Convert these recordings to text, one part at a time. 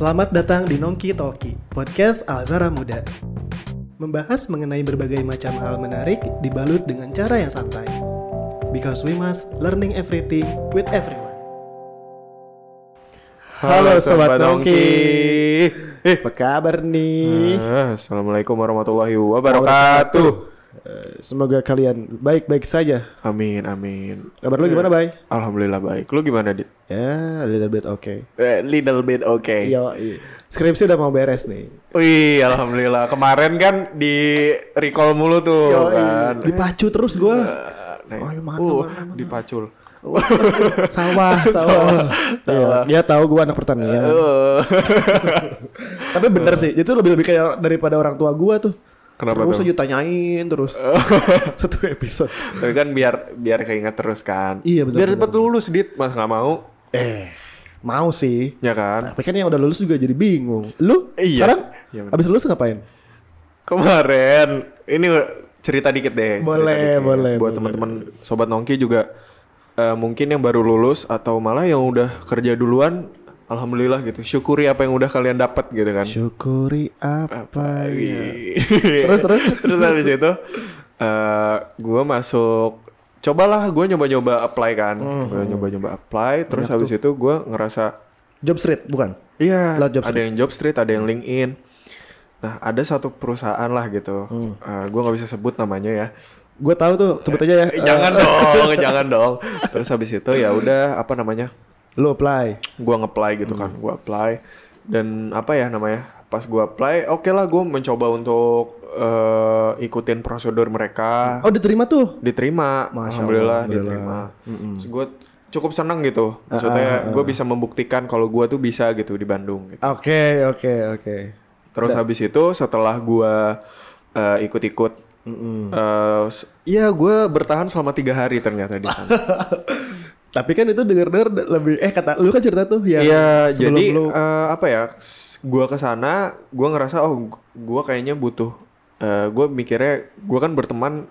Selamat datang di Nongki Talki, podcast Alzara Muda. Membahas mengenai berbagai macam hal menarik dibalut dengan cara yang santai. Because we must learning everything with everyone. Halo Sobat Nongki. Eh, Apa kabar nih? ah, Assalamualaikum warahmatullahi wabarakatuh. Eh, Semoga kalian baik-baik saja. Amin, amin. Kabar lu gimana, Bay? Alhamdulillah baik. Lu gimana, Dit? Ya, a little bit okay. Eh, little bit okay. Iya, skripsi udah mau beres nih. Wih, alhamdulillah. Kemarin kan di recall mulu tuh kan. Dipacu terus gua. Nah, Oh, mana, uh, mana, mana. dipacul. sawah, sawah. Iya, dia tahu gua anak pertanian. Uh. Tapi bener sih, itu lebih lebih kayak daripada orang tua gua tuh. Kenapa terus tuh? aja tanyain terus. Satu episode. Tapi kan biar biar keinget terus kan. Iya, betul, Biar cepet lulus, Dit. Mas nggak mau? Eh, mau sih. Ya kan? Tapi kan yang udah lulus juga jadi bingung. Lu Iya sekarang. Iya, abis lulus ngapain? Kemarin ini cerita dikit deh. Boleh, dikit. boleh, Buat teman-teman sobat nongki juga eh, mungkin yang baru lulus atau malah yang udah kerja duluan, alhamdulillah gitu. Syukuri apa yang udah kalian dapat gitu kan. Syukuri apa ya? Wih. Terus, terus? terus habis itu eh gue masuk cobalah gue nyoba-nyoba apply kan Hmm. gue nyoba-nyoba apply terus habis itu gue ngerasa Job street bukan? Iya, Job ada yang job street, ada yang LinkedIn. Nah, ada satu perusahaan lah gitu. Hmm. Eh, gua nggak bisa sebut namanya ya. Gue tahu tuh, sebut aja ya. Eh, jangan dong, jangan dong. Terus habis itu ya udah apa namanya? Lu apply. Gua nge-apply gitu kan, gua apply dan apa ya namanya? Pas gua apply, oke lah gua mencoba untuk eh, ikutin prosedur mereka. Oh, diterima tuh. Diterima, Masya alhamdulillah, Allah, diterima. Terus gua cukup senang gitu. Maksudnya gue bisa membuktikan kalau gua tuh bisa gitu di Bandung gitu. Oke, oke, oke. Terus habis itu setelah gua eh, ikut-ikut, eh, s- iya gua bertahan selama tiga hari ternyata di sana. Tapi kan itu denger-denger lebih eh kata lu kan cerita tuh ya. Iya, jadi lu eh, apa ya? Gua ke sana, gua ngerasa oh gu- gua kayaknya butuh. eh gua mikirnya gua kan berteman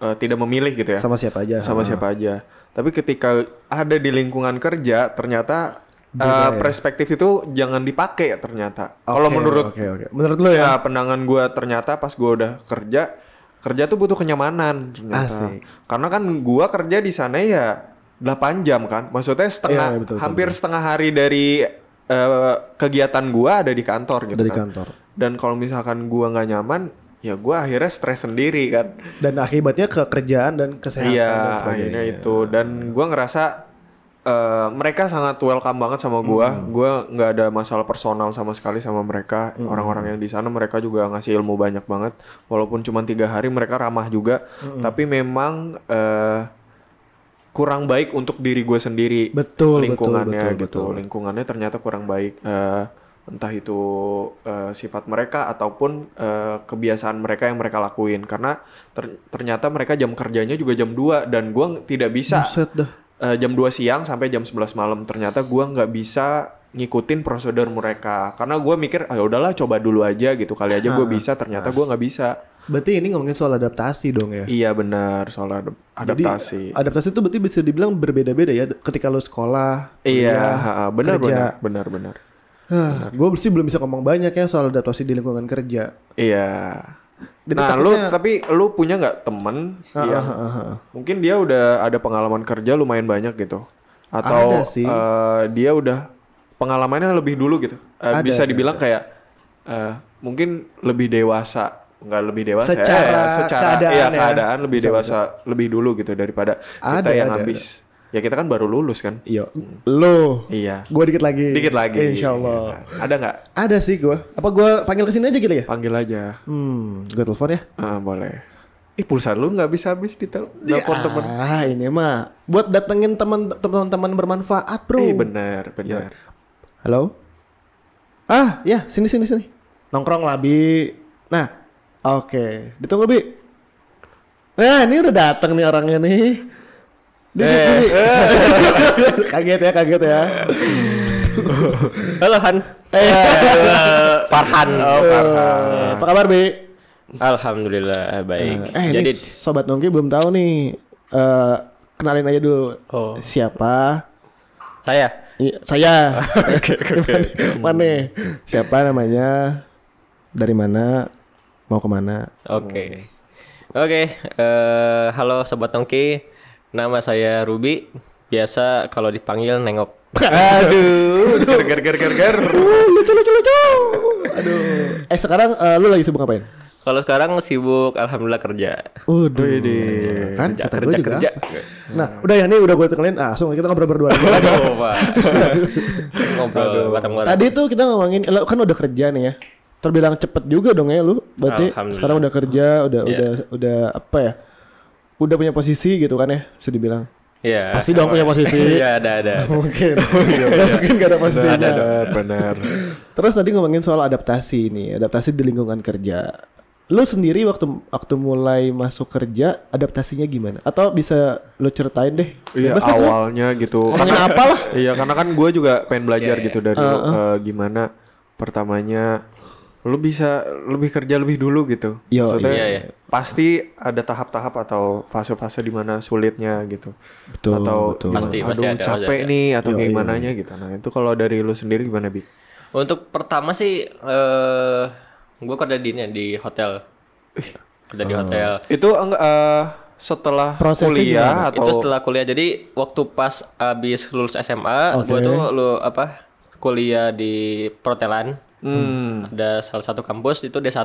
eh, tidak memilih gitu ya. sama siapa aja. sama siapa aja. Tapi ketika ada di lingkungan kerja, ternyata eh, perspektif itu jangan dipakai ya ternyata. Kalau Oke, menurut Oke, oke. Menurut lu ya ya. pendangan gue ternyata pas gue udah kerja kerja tuh butuh kenyamanan ternyata Asik. karena kan gue kerja di sana ya 8 jam kan? Maksudnya setengah Iya, betul, betul, hampir setengah hari dari eh, kegiatan gue ada di kantor gitu Dari kan. kantor. dan kalau misalkan gue nggak nyaman ya gue akhirnya stres sendiri kan. Dan akibatnya ke kerjaan dan kesehatan iya dan sebagainya. akhirnya itu. Dan gue ngerasa eh, mereka sangat welcome banget sama gue gue nggak ada masalah personal sama sekali sama mereka. Orang-orang yang di sana mereka juga ngasih ilmu banyak banget. Walaupun cuma tiga hari mereka ramah juga. Tapi memang eh, kurang baik untuk diri gue sendiri Betul, betul, lingkungannya betul, gitu. betul. lingkungannya ternyata kurang baik Eh, entah itu eh, sifat mereka ataupun eh, kebiasaan mereka yang mereka lakuin. Karena ter- ternyata mereka jam kerjanya juga jam 2 dan gua tidak bisa Buset dah. eh, jam 2 siang sampai jam 11 malam. Ternyata gua nggak bisa ngikutin prosedur mereka. Karena gua mikir ah ya udahlah coba dulu aja gitu. Kali aja gue bisa ternyata gua nggak bisa Berarti ini ngomongin soal adaptasi dong ya. iya benar soal adap- adaptasi Jadi, adaptasi itu berarti bisa dibilang berbeda-beda ya ketika lu sekolah. iya kuliah, benar kerja. benar benar benar gue sih belum bisa ngomong banyak ya soal adaptasi di lingkungan kerja. iya Jadi nah lu tapi lu punya nggak temen yang Ah, ah, ah. mungkin dia udah ada pengalaman kerja lumayan banyak gitu atau Ada sih. eh, dia udah pengalamannya lebih dulu gitu Eh, Ada, bisa ada, dibilang kayak eh, mungkin lebih dewasa nggak lebih dewasa ya, Secara ya, secara keadaan iya, ya. keadaan lebih Bisa, dewasa lebih dulu gitu daripada kita Ada, yang ada, habis ya kita kan baru lulus kan Iya. Lo. iya Gue dikit lagi. dikit lagi Insya Allah. ada nggak Ada sih gue. Apa gue panggil ke sini aja gitu ya? panggil aja Hmm, gue telepon ya. Ah, boleh Ih pulsa lu nggak bisa habis di tel- telepon temen Ah, ini mah buat datengin teman teman-teman bermanfaat, Bro. Eh benar benar Halo? Ah, ya, sini sini sini. Nongkrong lah, Bi. Nah, oke. Ditunggu, Bi. Nah, ini udah datang nih orangnya nih. Duduk, Eh. Kaget ya, kaget ya. Halo Han. Eh, Farhan. oh Farhan apa kabar, Bi? Alhamdulillah baik. Eh, Jadi ini sobat Nongki belum tahu nih. Eh, kenalin aja dulu. oh Siapa? saya Iya, saya. Mana? Siapa namanya? Dari mana? Mau ke mana? Oke. Oke, eh, halo sobat Nongki. Nama saya Ruby. Biasa kalau dipanggil nengok. Aduh, ger ger ger ger ger. lucu lucu lucu. Aduh. Eh sekarang eh, lu lagi sibuk ngapain? Kalau sekarang sibuk alhamdulillah kerja. Waduh. Kan Kerja kerja juga. kerja. Nah, udah ya nih udah gue kenalin. Ah, langsung kita ngobrol berdua. Aduh, Pak. Ngobrol bareng-bareng. Tadi tuh kita ngomongin lo kan udah kerja nih ya. Terbilang cepet juga dong ya lu. Berarti sekarang udah kerja, udah Iya. udah udah apa ya? Udah punya posisi gitu kan ya, bisa dibilang. Iya. Pasti dong punya posisi. Iya, ada ada. Mungkin. Mungkin gak ada posisinya. Benar, benar. Terus tadi ngomongin soal adaptasi nih, adaptasi di lingkungan kerja. Lu sendiri waktu waktu mulai masuk kerja, adaptasinya gimana? Atau bisa lu ceritain deh? Iya, Bebas awalnya gitu. Ngomongin Karena- apa lah? Iya, karena kan gue juga pengen belajar Iya, gitu dari lu, eh, gimana pertamanya lu bisa lebih kerja lebih dulu gitu. Yo, Maksudnya iya, iya. pasti ada tahap-tahap atau fase-fase di mana sulitnya gitu. Betul, atau betul. gimana, Pasti, aduh pasti ada, capek ada. nih atau Yo, iya, gimana nya gitu. Nah, itu kalau dari lu sendiri gimana, Bi? Untuk pertama sih eh gua kerja di ini di hotel. Kerja di hotel. Itu enggak eh, setelah Prosesnya kuliah gimana? atau Itu setelah kuliah. Jadi waktu pas abis lulus SMA, Oke. gua tuh lu apa? Kuliah di perhotelan. Hmm, Ada salah satu kampus itu D1.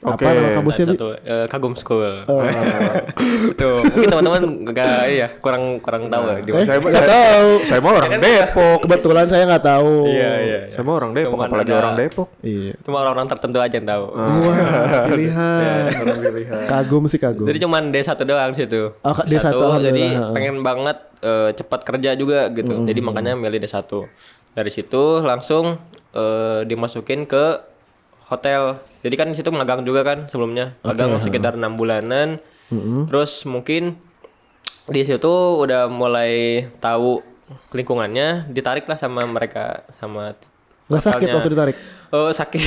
Oke. Apa nama kampusnya, Bi? satu eh, Kagum School. Oh. Tuh, mungkin teman-teman gak iya kurang kurang tahu ya di Eh, saya, nggak saya, tahu. saya mau orang Depok. Kebetulan saya nggak tahu. Iya, iya. Saya mau orang Depok, Cuman apalagi ada- orang Depok. Iya. Cuma orang-orang tertentu aja yang tahu. Wah, pilihan. Orang pilihan. Kagum sih kagum. Jadi cuman D1 doang situ. Oh, Kak, D1, alhamdulillah. jadi Heeh. pengen banget eh, cepat kerja juga gitu. Jadi makanya milih D1. Dari situ langsung eh, dimasukin ke hotel. Jadi kan di situ magang juga kan sebelumnya. Magang sekitar enam bulanan. Terus mungkin di situ udah mulai tahu lingkungannya, ditarik lah sama mereka sama Nggak sakit waktu ditarik. Oh sakit.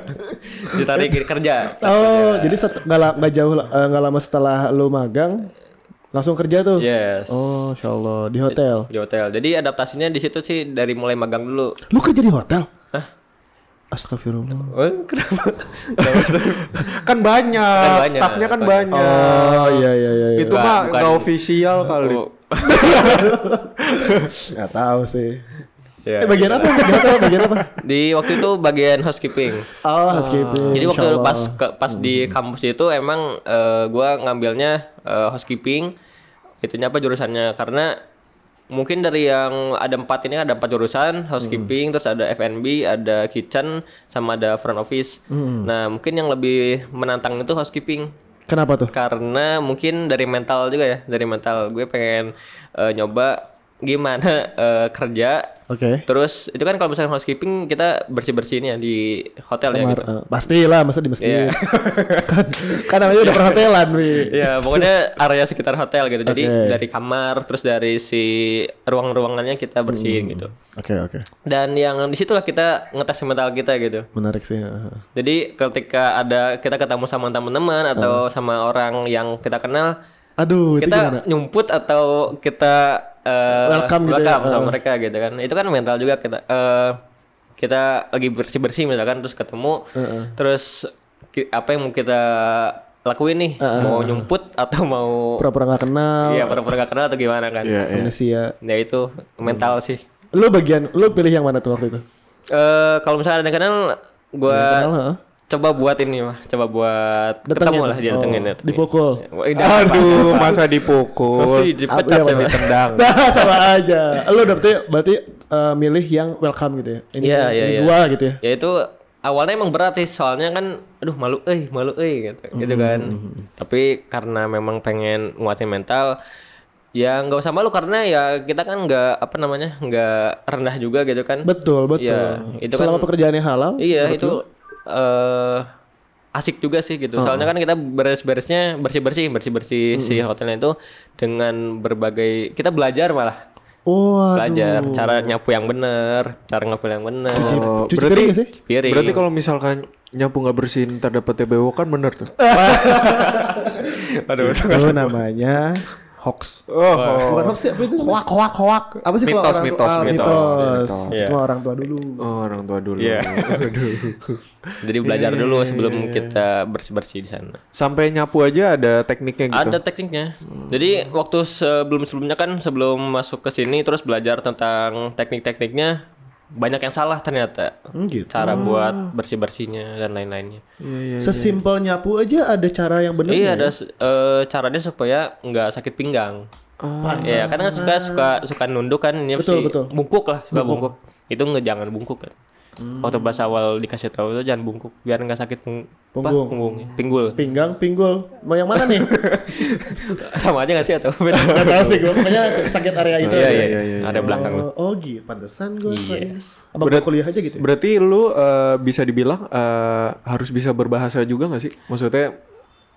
ditarik kerja. Oh, jadi set- nggak nggak jauh eh, nggak lama setelah lu magang langsung kerja tuh. Yes. Oh, insya Allah di hotel. di hotel. Jadi adaptasinya di situ sih dari mulai magang dulu. Lu kerja di hotel? Hah? Astagfirullah. Oh, kenapa? kan banyak, Kan banyak, staffnya kan banyak. banyak. Oh iya iya iya. iya. Itu mah nggak official kali. Oh, Nggak tahu sih. Ya. Eh bagian apa? Hotel bagian apa? Di waktu itu bagian housekeeping. Oh, housekeeping. Jadi waktu insya pas ke- pas di kampus itu emang eh, gua ngambilnya eh, housekeeping. Itunya apa jurusannya? Karena mungkin dari yang ada empat ini ada empat jurusan housekeeping, terus ada F&B, ada kitchen, sama ada front office. Nah mungkin yang lebih menantang itu housekeeping. Kenapa tuh? karena mungkin dari mental juga ya dari mental gue pengen eh, nyoba gimana eh, kerja Oke. terus itu kan kalau misalnya housekeeping kita bersih bersihin ya di hotel ya Kamar, gitu eh, pastilah masa di masjid. Iya. kan, kan namanya udah perhotelan, Wi. ya pokoknya area sekitar hotel gitu jadi Oke. dari kamar terus dari si ruang-ruangannya kita bersihin Hmm. gitu Oke, oke. dan yang di situlah kita ngetes mental kita gitu Menarik sih. eh. jadi ketika ada kita ketemu sama teman-teman atau sama orang yang kita kenal Aduh, gimana? kita nyumput atau kita eh, Welcome gitu ya, sama eh. mereka gitu kan itu kan mental juga kita eh, kita lagi bersih bersih misalkan terus ketemu terus ki- apa yang mau kita lakuin nih mau nyumput atau mau Pura-pura nggak kenal. iya pura-pura gak kenal atau gimana kan Iya, iya. Manusia. ya itu mental sih Lu bagian, lu pilih yang mana tuh waktu itu? eh kalau misalnya ada yang kenal heeh. Coba buat ini mah coba buat ketemu lah dia datengin Oh, ya. dipukul. Wah, ini apa? Aduh, masa dipukul. Pasti dipecat ya, Pak? Tendang. Nah, sama aja. Lu berarti berarti eh, milih yang welcome gitu ya. Ini, Iya, iya, ini iya. gua gitu ya. Ya itu awalnya emang berat sih soalnya kan aduh malu eh malu eh gitu gitu kan. Tapi karena memang pengen nguatin mental ya nggak usah malu karena ya kita kan nggak apa namanya nggak rendah juga gitu kan. Betul, betul. Iya, itu Selama kan- pekerjaannya halal. Iya itu eh asik juga sih gitu. Soalnya kan kita beres-beresnya bersih-bersih, bersih-bersih si hotelnya itu dengan berbagai kita belajar malah. Oh, Belajar cara nyapu yang bener, cara ngepel yang bener. Oh, cuci berarti piring nggak sih? Piring. berarti kalau misalkan nyapu nggak bersihin terdapat TBO kan bener tuh. Aduh, itu namanya hoax. Oh, Bukan hoax sih, apa itu? Hoak, hoak, hoak. Apa sih kalau Mitos, orang mitos, ah, mitos. mitos. Mitos. Iya. Cuma orang tua dulu. Oh, orang tua dulu. Iya. Aduh. Jadi belajar dulu sebelum kita bersih-bersih di sana. Sampai nyapu aja ada tekniknya gitu. Ada tekniknya. Jadi waktu sebelum-sebelumnya kan sebelum masuk ke sini terus belajar tentang teknik-tekniknya banyak yang salah ternyata. Hmm, gitu. Cara buat bersih-bersihnya dan lain-lainnya. Sesimpel nyapu aja ada cara yang benar. Iya ada s- eh, caranya supaya nggak sakit pinggang. Iya, karena kan suka suka suka nunduk kan ini Betul, mesti betul. bungkuk lah, suka bungkuk. Itu nggak jangan bungkuk kan. Waktu bahasa awal dikasih tahu itu jangan bungkuk biar nggak sakit pung apa? Punggung. punggungnya. Pinggul. Pinggang, pinggul. Mau yang mana nih? Sama aja nggak sih atau beda? Gak tahu sih gue. Pokoknya sakit area itu. Iya, iya, iya, iya. Ada belakang. Oh, oh gitu. Pantesan gue. Yes. Abang gue kuliah aja gitu ya? Berarti lu eh, bisa dibilang eh, harus bisa berbahasa juga gak sih? Maksudnya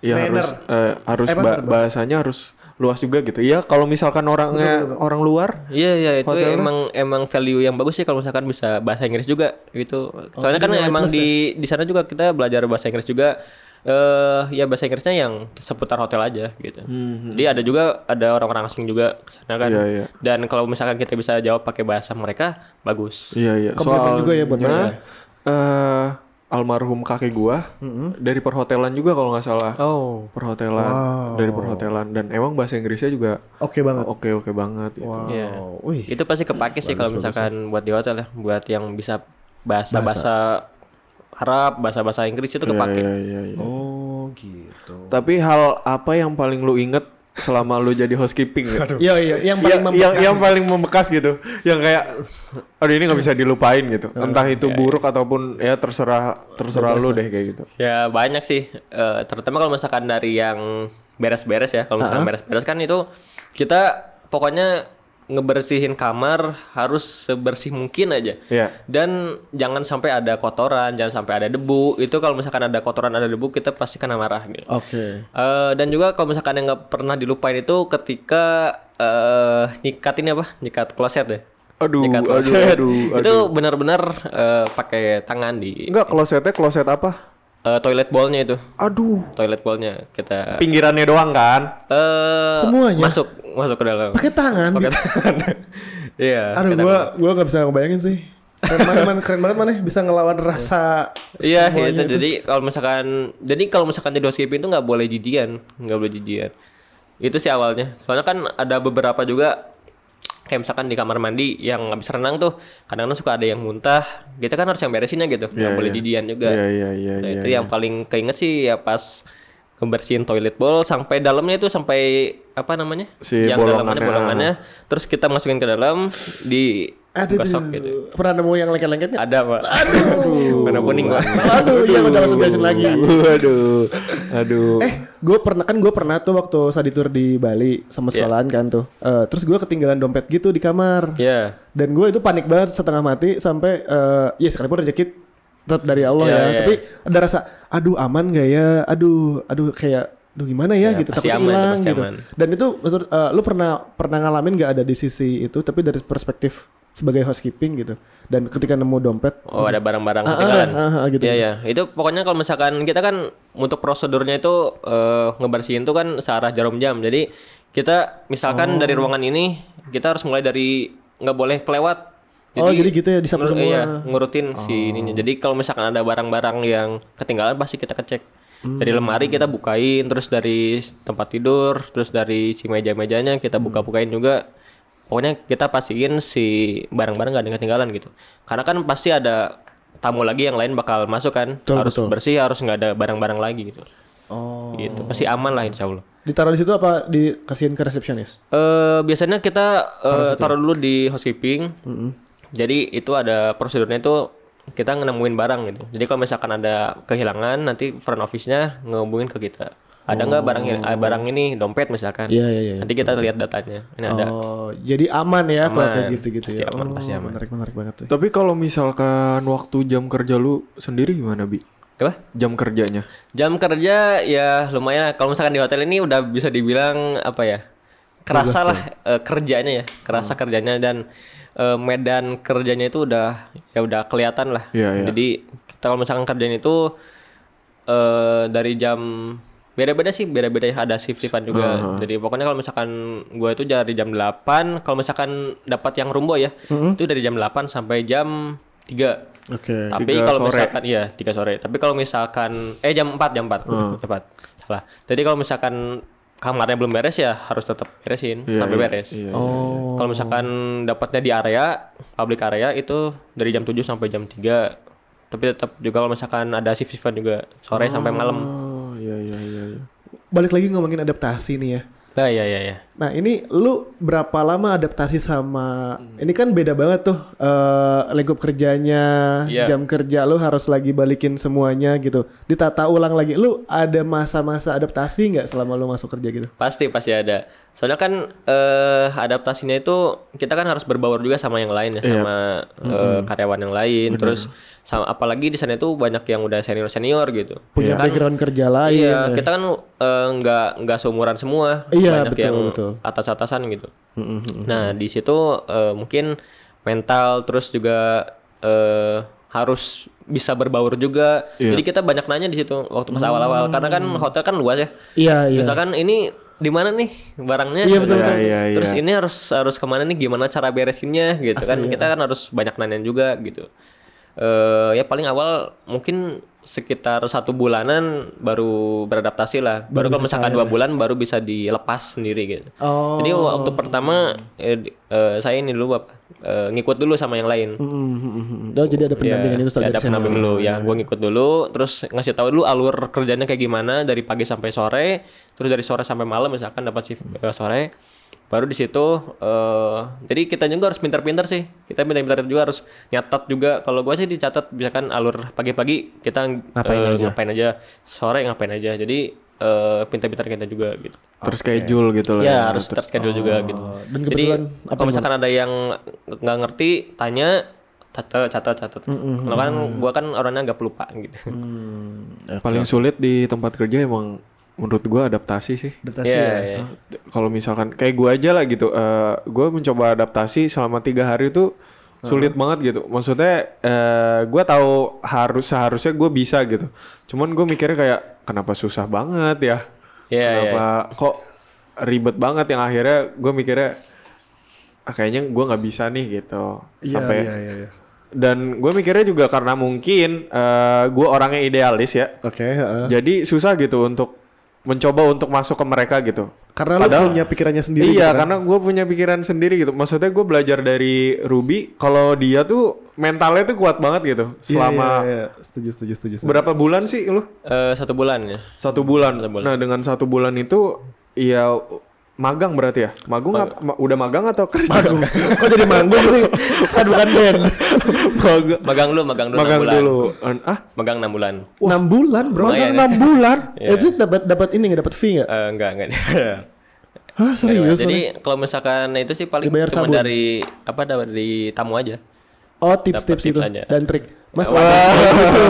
ya Manner. harus eh, harus Eh, apa, ba- berbahasa? bahasanya harus luas juga gitu. Iya, kalau misalkan orangnya orang luar Iya iya itu Hotelnya? emang emang value yang bagus sih kalau misalkan bisa bahasa Inggris juga gitu. Soalnya kan emang di di sana juga kita belajar bahasa Inggris juga eh ya bahasa Inggrisnya yang seputar hotel aja gitu. Jadi ada juga ada orang-orang asing juga ke sana kan. Iya, iya. Dan kalau misalkan kita bisa jawab pakai bahasa mereka bagus. Iya iya. Komplimen juga ya buat Soalnya, mereka. eh, almarhum kakek gua dari perhotelan juga kalau nggak salah. Oh. Perhotelan dari perhotelan dan emang bahasa Inggrisnya juga Oke banget. oke oke banget gitu. Wow. Iya. Wih. Itu pasti kepake sih kalau misalkan buat di hotel ya, buat yang bisa bahasa-bahasa Arab, bahasa-bahasa Inggris itu kepake. Iya iya iya. Oh gitu. Tapi hal apa yang paling lu inget selama lu jadi housekeeping? ya? Iya iya. Yang paling yang, membekas. yang, yang paling membekas gitu yang kayak aduh ini nggak bisa dilupain gitu entah itu buruk ataupun ya terserah terserah lu deh kayak gitu Ya banyak sih, Eh, terutama kalau misalkan dari yang beres-beres ya. Kalau misalkan beres-beres kan itu kita pokoknya ngebersihin kamar harus sebersih mungkin aja. Iya. Dan jangan sampai ada kotoran, jangan sampai ada debu. Itu kalau misalkan ada kotoran ada debu kita pasti kena marah gitu. Oke. Eh, dan juga kalau misalkan yang nggak pernah dilupain itu ketika eh nyikat ini apa? Nyikat kloset ya. aduh Nyikat aduh kloset. aduh itu benar-benar eh, pakai tangan di enggak klosetnya kloset apa eh, toilet bowl-nya itu. aduh Toilet bowl-nya kita pinggirannya doang kan eh Semuanya? masuk masuk ke dalam. Pakai tangan. Pakai tangan. Iya. Aduh pakai gua gua nggak bisa ngebayangin sih. Keren banget, man. keren banget mana bisa ngelawan rasa Iya, semuanya itu. Jadi kalau misalkan jadi kalau misalkan jadi housekeeping itu nggak boleh jijian, nggak boleh jijian. Itu sih awalnya. Soalnya kan ada beberapa juga kayak misalkan di kamar mandi yang habis renang tuh kadang-kadang suka ada yang muntah. Kita kan harus yang beresinnya gitu. Nggak Iya, boleh iya. jijian juga. iya iya iya Nah, iya itu yang paling keinget sih ya pas ngebersihin toilet bowl sampai dalamnya itu sampai apa namanya? Si yang dalamnya bolongannya. bolongannya terus kita masukin ke dalam di Aduh, gosok aduh. gitu. Pernah nemu yang lengket-lengketnya? Ada, Pak. Aduh. Warna kuning, Pak. Aduh, iya udah langsung beresin lagi. aduh aduh Eh, gue pernah kan gue pernah tuh waktu study tour di Bali sama Iya. sekolahan kan tuh. Eh, terus gue ketinggalan dompet gitu di kamar. Iya. Dan gue itu panik banget setengah mati sampai eh ya sekalipun rezeki tetap dari Allah Iya, ya. iya. Tapi ada rasa aduh aduh gak ya? Aduh, aduh kayak aduh gimana ya, Ya, gitu takut aman, hilang gitu. aman. Dan itu maksud eh, lu pernah pernah ngalamin gak ada di sisi itu tapi dari perspektif sebagai housekeeping gitu. Dan ketika nemu dompet Oh ada barang-barang Ah, ketinggalan. ah, ah, ah, gitu. Iya ya. Itu pokoknya kalau misalkan kita kan untuk prosedurnya itu eh, ngebersihin itu kan searah jarum jam. Jadi kita Oh. misalkan dari ruangan ini kita harus mulai dari nggak boleh kelewat. Oh, jadi gitu ya, disapu semua. Oh. Iya, ngurutin si ininya. Jadi kalau misalkan ada barang-barang yang ketinggalan pasti kita kecek. Dari Hmm. lemari kita bukain, terus dari tempat tidur, terus dari si meja-mejanya kita buka-bukain juga. Pokoknya kita pastiin si barang-barang gak ada yang ketinggalan gitu. Karena kan pasti ada tamu lagi yang lain bakal masuk kan. Betul, harus betul. bersih, harus nggak ada barang-barang lagi gitu. Oh. Gitu. Pasti aman lah insya Allah. Ditaruh di situ apa dikasihin ke resepsionis? Eh biasanya kita eh, taruh dulu di housekeeping. Jadi itu ada prosedurnya itu kita nemuin barang gitu. Jadi kalau misalkan ada kehilangan nanti front office-nya ngehubungin ke kita. Ada nggak barang ini, ah, barang ini dompet misalkan. Iya, iya, iya. Nanti kita lihat datanya. Ini ada. Oh, jadi aman ya kalau Aman. kayak gitu-gitu Pasti ya. aman, oh, pasti aman. Menarik, menarik banget tuh. tapi kalau misalkan waktu jam kerja lu sendiri gimana bi Apa? jam kerjanya Jam kerja ya lumayan. lah. Kalau misalkan di hotel ini udah bisa dibilang apa ya? Kerasa lah eh, kerjanya ya, kerasa kerjanya dan eh, medan kerjanya itu udah ya udah kelihatan lah. Iya, iya. Jadi kita kalau misalkan kerjanya itu eh dari jam beda-beda sih beda-beda ada shift shiftan juga. Jadi pokoknya kalau misalkan gue itu dari jam 8 kalau misalkan dapat yang rumbo ya itu dari jam 8 sampai jam 3 Oke. tapi Tiga kalau misalkan iya 3 sore. Tapi kalau misalkan eh jam 4 jam 4 cepat salah. Jadi kalau misalkan kamarnya belum beres ya harus tetap beresin Iya, sampai iya, beres. iya. Oh. kalau misalkan dapatnya di area public area itu dari jam 7 sampai jam 3 tapi tetap juga kalau misalkan ada shift shiftan juga sore sampai malam. Oh iya iya iya. iya. Balik lagi ngomongin adaptasi nih ya. nah iya iya iya Nah ini lu berapa lama adaptasi sama ini kan beda banget tuh eh lingkup kerjanya Iya. jam kerja lu harus lagi balikin semuanya gitu ditata ulang lagi lu ada masa-masa adaptasi nggak selama lu masuk kerja gitu Pasti pasti ada. Soalnya kan eh adaptasinya itu kita kan harus berbaur juga sama yang lain ya, sama eh, karyawan yang lain. Terus sama apalagi di sana itu banyak yang udah senior senior gitu. punya Kan- background kerja lain Iya, kita kan nggak nggak seumuran semua. Iya, banyak betul, yang betul. Atas-atasan gitu. Nah di situ eh, mungkin mental terus juga eh, harus bisa berbaur juga. Iya. Jadi kita banyak nanya di situ waktu pas awal-awal karena kan hotel kan luas ya. iya iya Misalkan ini di mana nih barangnya? Iya, betul, Gitu. betul. Iya, iya, Terus iya. ini harus harus ke mana nih? Gimana cara beresinnya? Gitu kan? Kita kan harus banyak nanya juga gitu. Eh ya paling awal mungkin sekitar satu bulanan baru beradaptasi lah. Baru, kalau misalkan dua bulan baru bisa dilepas sendiri gitu. oh Jadi waktu pertama eh, eh, saya ini dulu apa? eh, ngikut dulu sama yang lain. Mm, mm, mm, mm. Oh, jadi ada pendampingan itu Ya, ada pendamping dulu ya. Gue ngikut dulu, terus ngasih tahu dulu alur kerjanya kayak gimana dari pagi sampai sore, terus dari sore sampai malam misalkan dapat shift eh, sore, baru di situ. eh jadi kita juga harus pintar-pintar sih. Kita pintar-pintar juga harus nyatat juga. Kalau gue sih dicatat misalkan alur pagi-pagi kita Ngapain eh, aja. ngapain aja, sore ngapain aja. Jadi eh pintar-pintar kita juga gitu. Terschedule gitu lah. Ya harus terschedule juga gitu. dan Jadi kalau misalkan ada yang nggak ngerti, tanya, catat, catat, catat. Kalau kan gua kan orangnya agak pelupa gitu. Paling sulit di tempat kerja emang menurut gua adaptasi sih. adaptasi Iya, ya. iya. Kalau misalkan kayak gua aja lah gitu, eh gue mencoba adaptasi selama tiga hari itu sulit banget gitu. Maksudnya eh gue tahu harus seharusnya gue bisa gitu. Cuman gue mikirnya kayak kenapa susah banget ya? Iya, kenapa kok ribet banget yang akhirnya gue mikirnya ah, kayaknya gue nggak bisa nih gitu. Iya, Sampai iya, iya, iya. dan gue mikirnya juga karena mungkin eh gue orangnya idealis ya. Oke, heeh. Jadi susah gitu untuk mencoba untuk masuk ke mereka gitu. karena lu Padahal- punya pikirannya sendiri iya, gitu kan? karena gue punya pikiran sendiri gitu. Maksudnya gue belajar dari Ruby, kalau dia tuh mentalnya tuh kuat banget gitu. Iya, Selama iya, iya. setuju setuju setuju, setuju. berapa bulan sih lu? Eh, satu bulan ya. Satu bulan. Satu bulan. Nah dengan satu bulan itu, ya magang berarti ya? Magung ap- ma- udah magang atau kerja? Magung. Kok jadi manggung sih? Kan bukan band. magang. Magang dulu, magang dulu Magang 6 bulan. dulu. An- Ah, Magang 6 bulan. 6 bulan, Bro. Magang 6 bulan. Iya. Itu dapat dapat ini enggak dapat fee enggak? Eh, enggak, enggak. Hah, serius? Jadi kalau misalkan itu sih paling Dibayar cuma sabun. dari apa dari tamu aja. Oh, tips-tips itu tips aja. dan trik. Mas, jangan kayak gitu.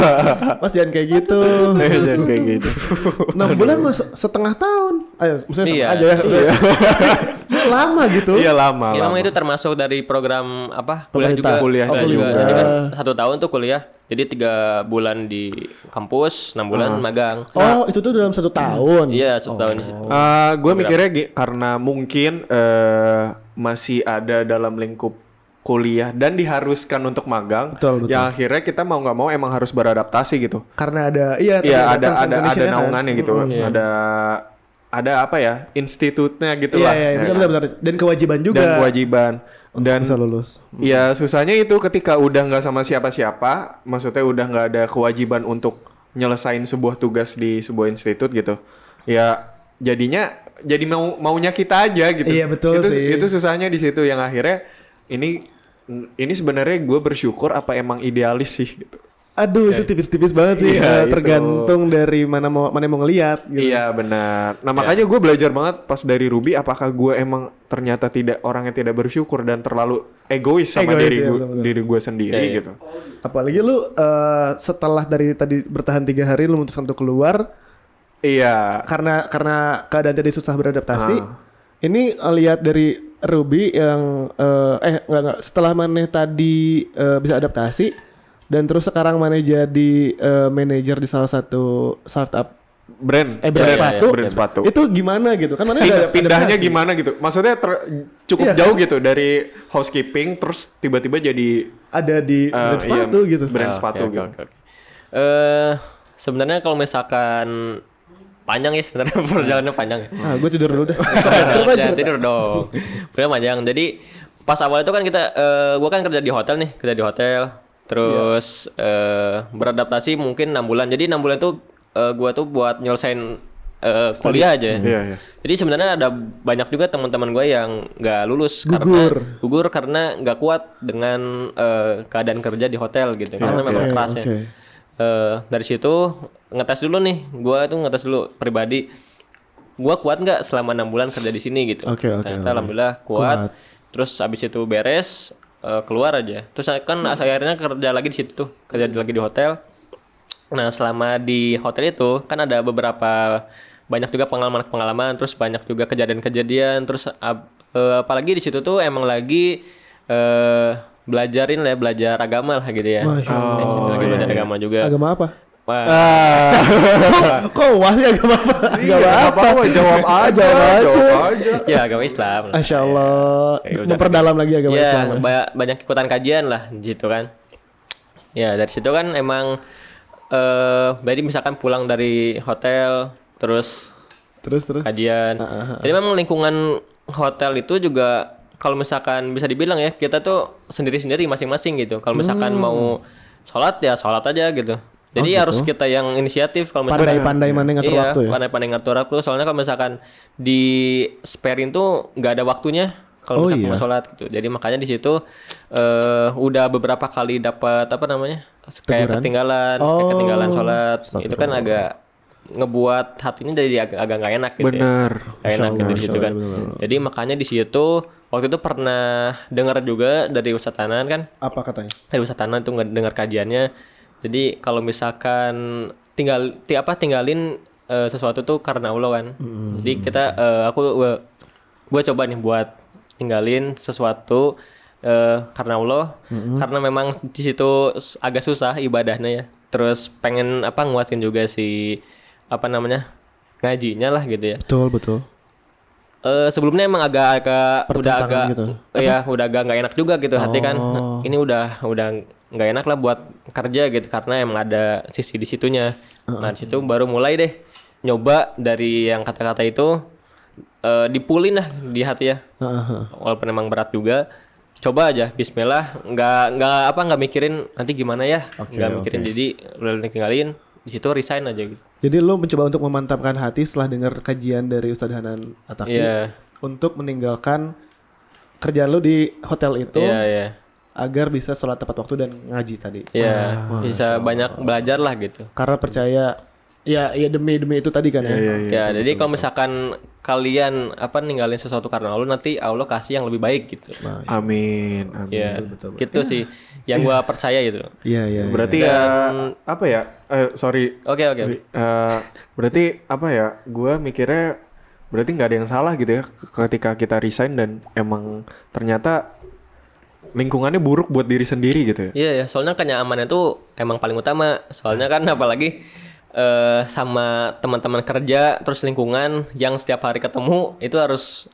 Mas jangan kayak gitu. jangan kayak gitu. 6 bulan mas setengah tahun. Ayo, maksudnya Iya. aja ya. Lama gitu. Iya lama, Ya, lama. itu termasuk dari program apa kuliah Pemerintah. juga. Kuliah Oh, Kuliah juga. Jadi kan satu tahun tuh kuliah. Jadi tiga bulan di kampus, enam bulan magang. Oh, itu tuh dalam satu tahun. Iya, satu tahun di situ. gue mikirnya karena mungkin eh, masih ada dalam lingkup kuliah dan diharuskan untuk magang, Betul, betul. yang akhirnya kita mau nggak mau emang harus beradaptasi gitu. Karena ada iya, Iya ada ada ada kan. naungannya gitu, ada ada apa ya institutnya gitu Iya, lah, iya, ya benar kan? benar benar. Dan kewajiban juga. dan kewajiban dan bisa lulus. ya susahnya itu ketika udah nggak sama siapa-siapa, maksudnya udah nggak ada kewajiban untuk nyelesain sebuah tugas di sebuah institut gitu, ya jadinya jadi mau maunya kita aja gitu. Iya, betul itu, sih. Itu susahnya di situ yang akhirnya ini ini sebenarnya gue bersyukur apa emang idealis sih gitu. Aduh, itu tipis-tipis banget sih. Iya, Eh, itu. tergantung dari mana mau mana mau ngelihat gitu. Iya benar. Nah makanya gue belajar banget pas dari Ruby apakah gue emang ternyata tidak orang yang tidak bersyukur dan terlalu egois sama Egois, diri iya, gue diri gue sendiri Iya, iya. gitu. Apalagi lu eh, setelah dari tadi bertahan tiga hari lu memutuskan untuk keluar Iya. karena karena keadaan tadi susah beradaptasi. Ah. Ini lihat dari Ruby yang eh eh enggak enggak setelah maneh tadi eh, bisa adaptasi dan terus sekarang maneh jadi eh, manajer di salah satu startup. Brand. Eh brand Iya, iya, sepatu, iya, brand sepatu. itu gimana gitu? Kan mana pindahnya adaptasi. gimana gitu? Maksudnya ter- cukup Iya, jauh gitu dari housekeeping terus tiba-tiba jadi ada di eh, brand iya, sepatu gitu. brand Ah, sepatu oke, gitu. oke, oke. Eh, sebenarnya kalau misalkan panjang ya sebenarnya perjalanannya panjang ya. ah gue tidur dulu dah Jangan cerita cerita tidur dong. Bener panjang. Jadi pas awal itu kan kita eh gua kan kerja di hotel nih, kerja di hotel. Terus eh beradaptasi mungkin enam bulan. Jadi enam bulan itu eh gua tuh buat nyelesain eh kuliah aja. Iya, iya. Jadi sebenarnya ada banyak juga teman-teman gue yang nggak lulus Gugur. karena gugur karena nggak kuat dengan eh, keadaan kerja di hotel gitu. Karena Oke, memang keras ya. oke. Eh, dari situ ngetes dulu nih, gua tuh ngetes dulu pribadi. Gua kuat nggak selama enam bulan kerja di sini gitu. Oke, oke, Ternyata oke. alhamdulillah kuat. Kuat. Terus abis itu beres eh, keluar aja. Terus kan akhirnya kerja lagi di situ tuh, kerja lagi di hotel. Nah selama di hotel itu kan ada beberapa banyak juga pengalaman-pengalaman, terus banyak juga kejadian-kejadian, terus eh, apalagi di situ tuh emang lagi eh belajarin lah ya, belajar agama lah gitu ya. Masya Di situ lagi belajar agama juga. agama apa Wah, kok wah sih agama apa Iya, agama apa apa-apa, jawab aja, jawab aja jawab aja. ya agama Islam. Masya Allah Ya, udah. memperdalam lagi agama ya, Islam ba- banyak ikutan kajian lah gitu kan. Ya dari situ kan emang eh jadi misalkan pulang dari hotel terus terus terus kajian. Ah, Jadi memang lingkungan hotel itu juga kalau misalkan bisa dibilang ya kita tuh sendiri-sendiri masing-masing gitu. Kalau misalkan Hmm. mau sholat ya sholat aja gitu. Jadi harus kita yang inisiatif kalau misalkan pandai-pandai mana ngatur iya, waktu ya pandai-pandai ngatur waktu. Soalnya kalau misalkan di sparein tuh nggak ada waktunya Oh, kalau misalkan iya. mau sholat gitu. Jadi makanya di situ eh udah beberapa kali dapat apa namanya kayak Teguran? ketinggalan, kayak Oh, ketinggalan sholat. Itu kan agak ngebuat hatinya jadi agak agak nggak enak gitu. ya. bener Gak enak gitu di Masya situ Allah, kan. bener-bener. Jadi makanya di situ waktu itu pernah dengar juga dari Ustadz Tanan kan, apa katanya dari Ustadz Tanan tuh dengar kajiannya. Jadi kalau misalkan tinggal ti apa tinggalin eh, sesuatu tuh karena Allah kan. Jadi kita eh, aku gue coba nih buat tinggalin sesuatu eh, karena Allah, karena memang di situ agak susah ibadahnya ya. Terus pengen apa nguatin juga si apa namanya ngajinya lah gitu ya. betul betul Eh sebelumnya emang agak-agak udah agak gitu. ya udah agak nggak enak juga gitu hati kan. Oh. Ini udah udah nggak enak lah buat kerja gitu karena emang ada sisi di situnya. Nah, di situ baru mulai deh nyoba dari yang kata-kata itu eh dipulin lah di hati ya. Heeh. Walaupun emang berat juga. Coba aja bismillah, nggak nggak apa nggak mikirin nanti gimana ya. Oke, nggak mikirin oke. jadi udah tinggalin di situ resign aja gitu. Jadi lo mencoba untuk memantapkan hati setelah dengar kajian dari Ustadz Hanan Ataki Iya. untuk meninggalkan kerjaan lo di hotel itu Iya, iya. agar bisa sholat tepat waktu dan ngaji tadi. Iya, bisa banyak belajar lah gitu. Karena percaya ya ya demi demi itu tadi kan ya. ya, jadi kalau misalkan kalian apa ninggalin sesuatu karena Allah nanti Allah kasih yang lebih baik gitu. amin amin Ya, gitu sih yang gua percaya gitu. Iya iya. berarti ya apa ya eh, sorry Oke oke. oke. Eh, berarti apa ya gua mikirnya berarti nggak ada yang salah gitu ya ketika kita resign dan emang ternyata lingkungannya buruk buat diri sendiri gitu ya Iya ya, soalnya kenyamanan itu emang paling utama. Soalnya kan apalagi eh sama teman-teman kerja terus lingkungan yang setiap hari ketemu itu harus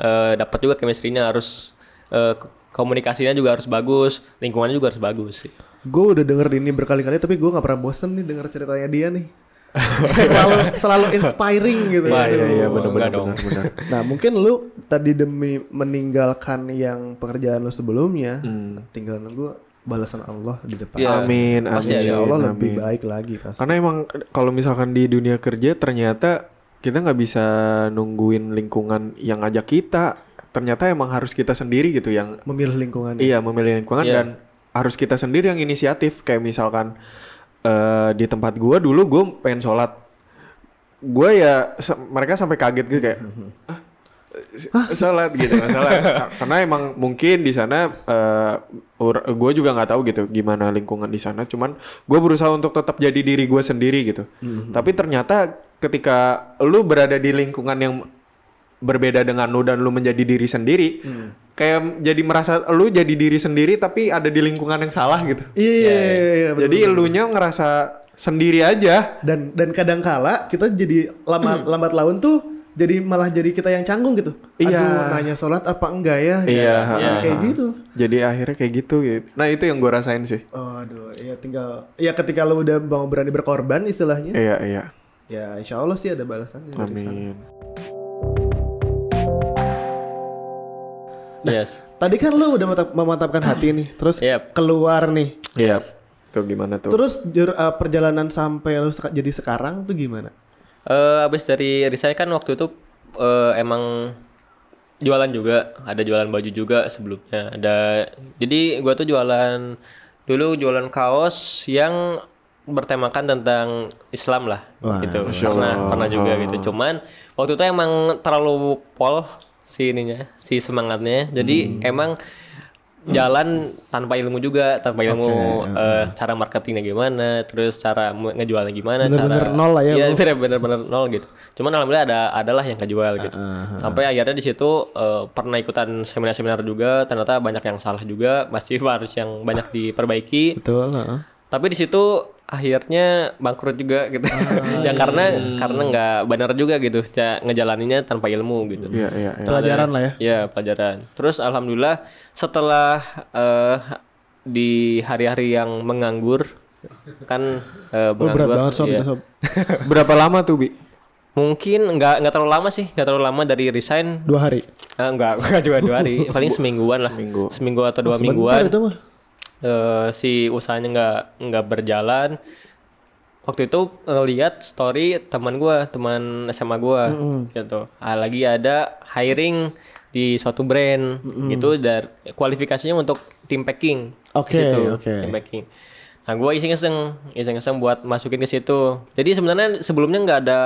eh dapat juga chemistry-nya harus eh, k- komunikasinya juga harus bagus, lingkungannya juga harus bagus sih. Gue udah denger ini berkali-kali tapi gue nggak pernah bosen nih denger ceritanya dia nih. selalu selalu inspiring gitu. Wah, iya iya benar benar dong. benar benar Nah mungkin lu tadi demi meninggalkan yang pekerjaan lu sebelumnya, tinggal nunggu balasan Allah di depan. Iya. amin Pasti amin Insya Allah amin. lebih baik lagi pasti. karena emang kalau misalkan di dunia kerja ternyata kita nggak bisa nungguin lingkungan yang ngajak kita ternyata emang harus kita sendiri gitu yang Memilih lingkungan. Iya memilih lingkungan Iya. dan harus kita sendiri yang inisiatif kayak misalkan eh di tempat gua dulu gua pengen sholat gua ya mereka sampai kaget gitu kayak ah, sholat gitu sholat Ka- karena emang mungkin di sana eh ur- gua juga nggak tahu gitu gimana lingkungan di sana. Cuman gua berusaha untuk tetap jadi diri gua sendiri gitu. Tapi ternyata ketika lu berada di lingkungan yang berbeda dengan lu dan lu menjadi diri sendiri kayak jadi merasa lu jadi diri sendiri tapi ada di lingkungan yang salah gitu. Iya iya iya. iya, bener, jadi elunya ngerasa sendiri aja. dan dan kadang kala kita jadi lama, lambat laun tuh jadi malah jadi kita yang canggung gitu. Iya. Aduh, nanya sholat apa enggak ya? Iya, Ya, kayak gitu. Jadi akhirnya kayak gitu gitu. Nah itu yang gue rasain sih. Oh, aduh, ya tinggal ya ketika lo udah mau berani berkorban istilahnya, Iya iya. ya insya Allah sih ada balasannya. Amin. yes. Tadi kan lo udah memantap- memantapkan hati nih, terus Yep. keluar nih. Iya. Tuh gimana tuh? Terus jur- uh, perjalanan sampai lo seka- jadi sekarang tuh gimana? Eh abis dari resign kan waktu itu eh, emang jualan juga, ada jualan baju juga sebelumnya. Ada jadi gua tuh jualan dulu jualan kaos yang bertemakan tentang Islam lah Wah, gitu. Pernah pernah juga gitu. Cuman waktu itu emang terlalu pol si ininya, si semangatnya. Jadi emang jalan tanpa ilmu juga, tanpa ilmu eh, cara marketingnya gimana, terus cara ngejualnya gimana, Bener-bener cara nol lah ya Iya, lu. bener bener bener nol gitu. Cuman alhamdulillah ada adalah yang kejual gitu. Sampai akhirnya di situ eh, pernah ikutan seminar-seminar juga, ternyata banyak yang salah juga, masih harus yang banyak diperbaiki. Betul. heeh. Tapi di situ akhirnya bangkrut juga gitu. ya karena karena nggak benar juga gitu, ngejalaninnya tanpa ilmu gitu. Iya iya iya. Pelajaran lah ya. Ya pelajaran. Terus alhamdulillah setelah eh, di hari-hari yang menganggur kan eh, Oh, berat menganggur, banget sob, iya. itu, sob. Berapa lama tuh bi? Mungkin nggak nggak terlalu lama sih, nggak terlalu lama dari resign. Dua hari. Eh, enggak, enggak juga dua hari, paling semingguan lah. Seminggu. Seminggu atau dua Sebentar mingguan. itu mah. Eh, si usahanya nggak nggak berjalan. Waktu itu ngeliat story teman gua, teman SMA gua, gitu. Ah, lagi ada hiring di suatu brand, gitu. Dan kualifikasinya untuk tim packing. di Oke, situ, oke. Tim packing. Nah, gua iseng-iseng, iseng-iseng buat masukin ke situ. Jadi sebenarnya sebelumnya nggak ada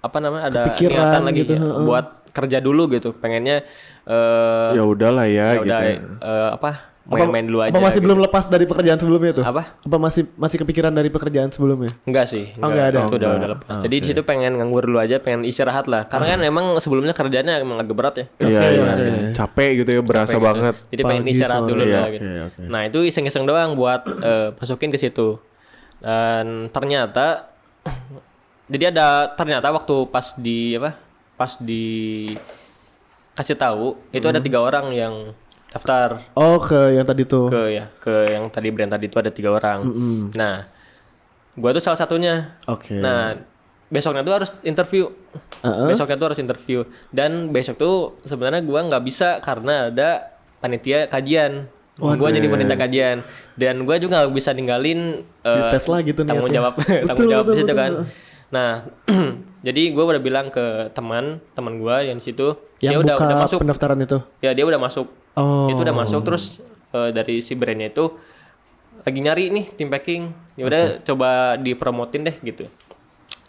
apa namanya ada Kepikiran niatan lagi gitu, ya, buat kerja dulu gitu. Pengennya eh Ya udahlah ya, ya udah gitu. eh, apa main-main dulu aja. Apa masih gitu. belum lepas dari pekerjaan sebelumnya tuh? Apa? Apa masih masih kepikiran dari pekerjaan sebelumnya? Enggak sih. Oh, nggak ada? Itu udah udah lepas. Jadi di situ pengen nganggur dulu aja, pengen istirahat lah. Karena kan emang sebelumnya kerjanya emang agak berat ya. Iya iya. iya. Capek gitu ya, berasa banget. Jadi pengen Pagi, istirahat sore. dulu Iya, lah gitu. oke, oke. Nah, itu iseng-iseng doang buat eh, masukin ke situ. Dan ternyata jadi ada ternyata waktu pas di apa? Pas di kasih tahu itu Hmm. ada tiga orang yang daftar Oh, ke yang tadi tuh. ke ya ke yang tadi brand tadi itu ada tiga orang. Nah, gua tuh salah satunya. Oke. Nah, besoknya tuh harus interview. Heeh. Besoknya tuh harus interview. Dan besok tuh sebenarnya gua nggak bisa karena ada panitia kajian. Gua jadi panitia kajian dan gua juga nggak bisa ninggalin eh, Dites lah gitu tanggung niatnya. jawab tanggung Betul, jawab betul, situ betul. kan. Nah, jadi gua udah bilang ke teman teman gua yang di situ Yang dia udah buka udah masuk. pendaftaran itu. Ya dia udah masuk. Oh. Itu udah masuk terus eh, dari si brandnya itu lagi nyari nih tim packing. Ya udah coba dipromotin deh gitu.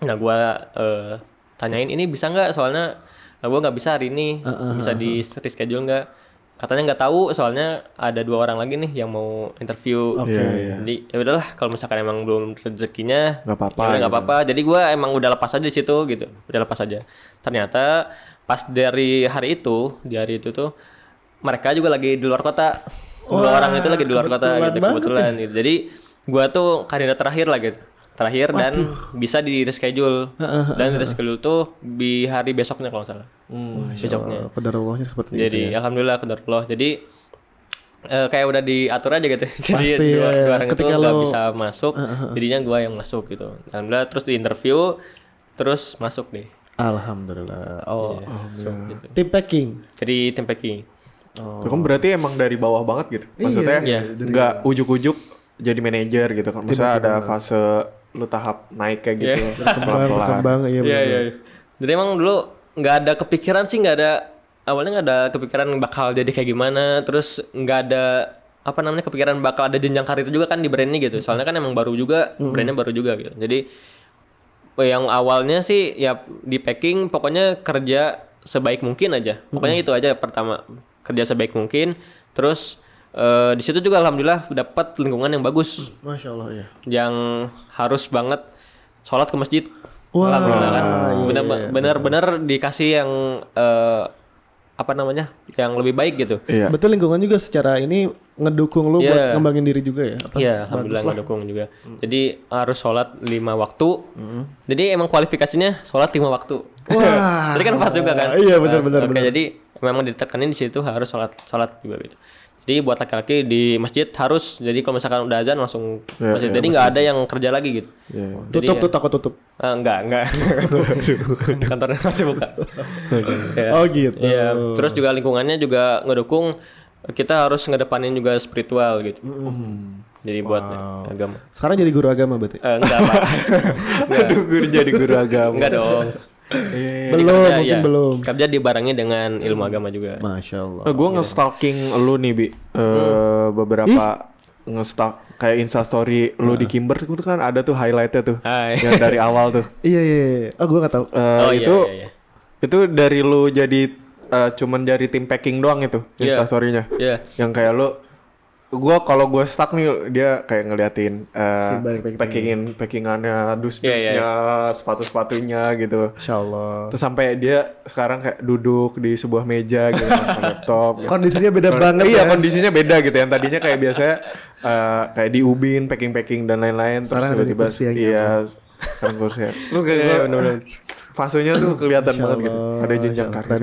Nah gua eh, tanyain ini bisa nggak soalnya nah, gua nggak bisa hari ini bisa di reschedule nggak? Katanya nggak tahu soalnya ada dua orang lagi nih yang mau interview. Oke. Iya, iya. Jadi ya udahlah kalau misalkan emang belum rezekinya Nggak apa-apa ya nggak gitu. apa-apa. Jadi gua emang udah lepas aja di situ gitu. Udah lepas aja. Ternyata pas dari hari itu, di hari itu tuh mereka juga lagi di luar kota. Dua Wah, orang itu lagi di luar kota gitu kebetulan gitu. Jadi gua tuh kandidat terakhir lah gitu. Terakhir dan bisa di reschedule. dan di reschedule tuh di hari besoknya kalau salah. besoknya. Oh, Qadarullah seperti itu. Jadi alhamdulillah qadarullah. Jadi eh, kayak udah diatur aja gitu. Jadi Pasti, dua, ya. dua orang Ketika itu nggak lo- bisa masuk, jadinya gua yang masuk gitu. Alhamdulillah terus di interview terus masuk deh. Alhamdulillah. Oh, Masuk gitu. tim packing. Jadi tim packing. Itu kan berarti emang dari bawah banget gitu. Maksudnya Iya. nggak ujuk-ujuk jadi manajer gitu kan. Maksudnya ada fase lu tahap naik kayak gitu. Berkembang, berkembang, iya Iya benar. iya. Jadi emang dulu nggak ada kepikiran sih nggak ada awalnya nggak ada kepikiran bakal jadi kayak gimana. Terus nggak ada apa namanya kepikiran bakal ada jenjang karir juga kan di brand ini gitu. Soalnya kan emang baru juga brandnya baru juga gitu. Jadi yang awalnya sih ya di packing pokoknya kerja sebaik mungkin aja. Pokoknya itu aja pertama kerja sebaik mungkin. Terus eh, di situ juga alhamdulillah dapat lingkungan yang bagus Masya Allah ya. yang harus banget sholat ke masjid. Wah, Alhamdulillah kan. iya, Bener- iya, Bener-bener dikasih yang eh, apa namanya yang lebih baik gitu. Iya. Betul lingkungan juga secara ini ngedukung lu buat Iya. ngembangin diri juga ya. Iya, alhamdulillah ngedukung juga. Jadi harus sholat lima waktu. Jadi emang kualifikasinya sholat lima waktu. Wah. Jadi kan pas juga kan. Iya, benar, Pas. benar, Oke, benar. jadi memang ditekanin di situ harus sholat sholat juga gitu. Jadi buat laki-laki di masjid harus jadi kalau misalkan udah azan langsung Iya, masjid. iya, jadi nggak ada yang kerja lagi gitu. Iya. Tutup tuh takut tutup. Ah, enggak, enggak. Kantornya masih buka. Ya. Oh gitu. Iya, terus juga lingkungannya juga ngedukung kita harus ngedepanin juga spiritual gitu. Jadi buat agama. Sekarang jadi guru agama berarti. Eh, enggak, Pak. Aduh, gue jadi guru agama. enggak dong. Belum, Kerja, mungkin ya. belum. Kerja dibarengi dengan ilmu agama juga. Masya Allah. Nah, gue nge-stalking lu nih, Bi. Eh, beberapa nge-stalk kayak instastory lu di Kimber itu kan ada tuh highlightnya tuh. Hai. yang dari awal tuh. Iya iya. iya. Oh gue nggak tahu. Eh, Oh, iya, itu iya, iya. itu dari lu jadi eh, cuman dari tim packing doang itu Iya. instastorynya. Iya. Yang kayak lu gua kalau gua stuck nih dia kayak ngeliatin eh, Si balik packing. packingin packingannya dus-dusnya Iya, sepatu-sepatunya gitu Masya Allah. terus sampai dia sekarang kayak duduk di sebuah meja gitu laptop gitu. Kondisinya beda banget iya ya. kondisinya beda gitu yang tadinya kayak biasanya eh, kayak di ubin packing packing dan lain-lain terus Sekarang ada di tiba-tiba iya sekarang kursi ya. lu kayak gua fasenya tuh kelihatan banget gitu ada jenjang karir.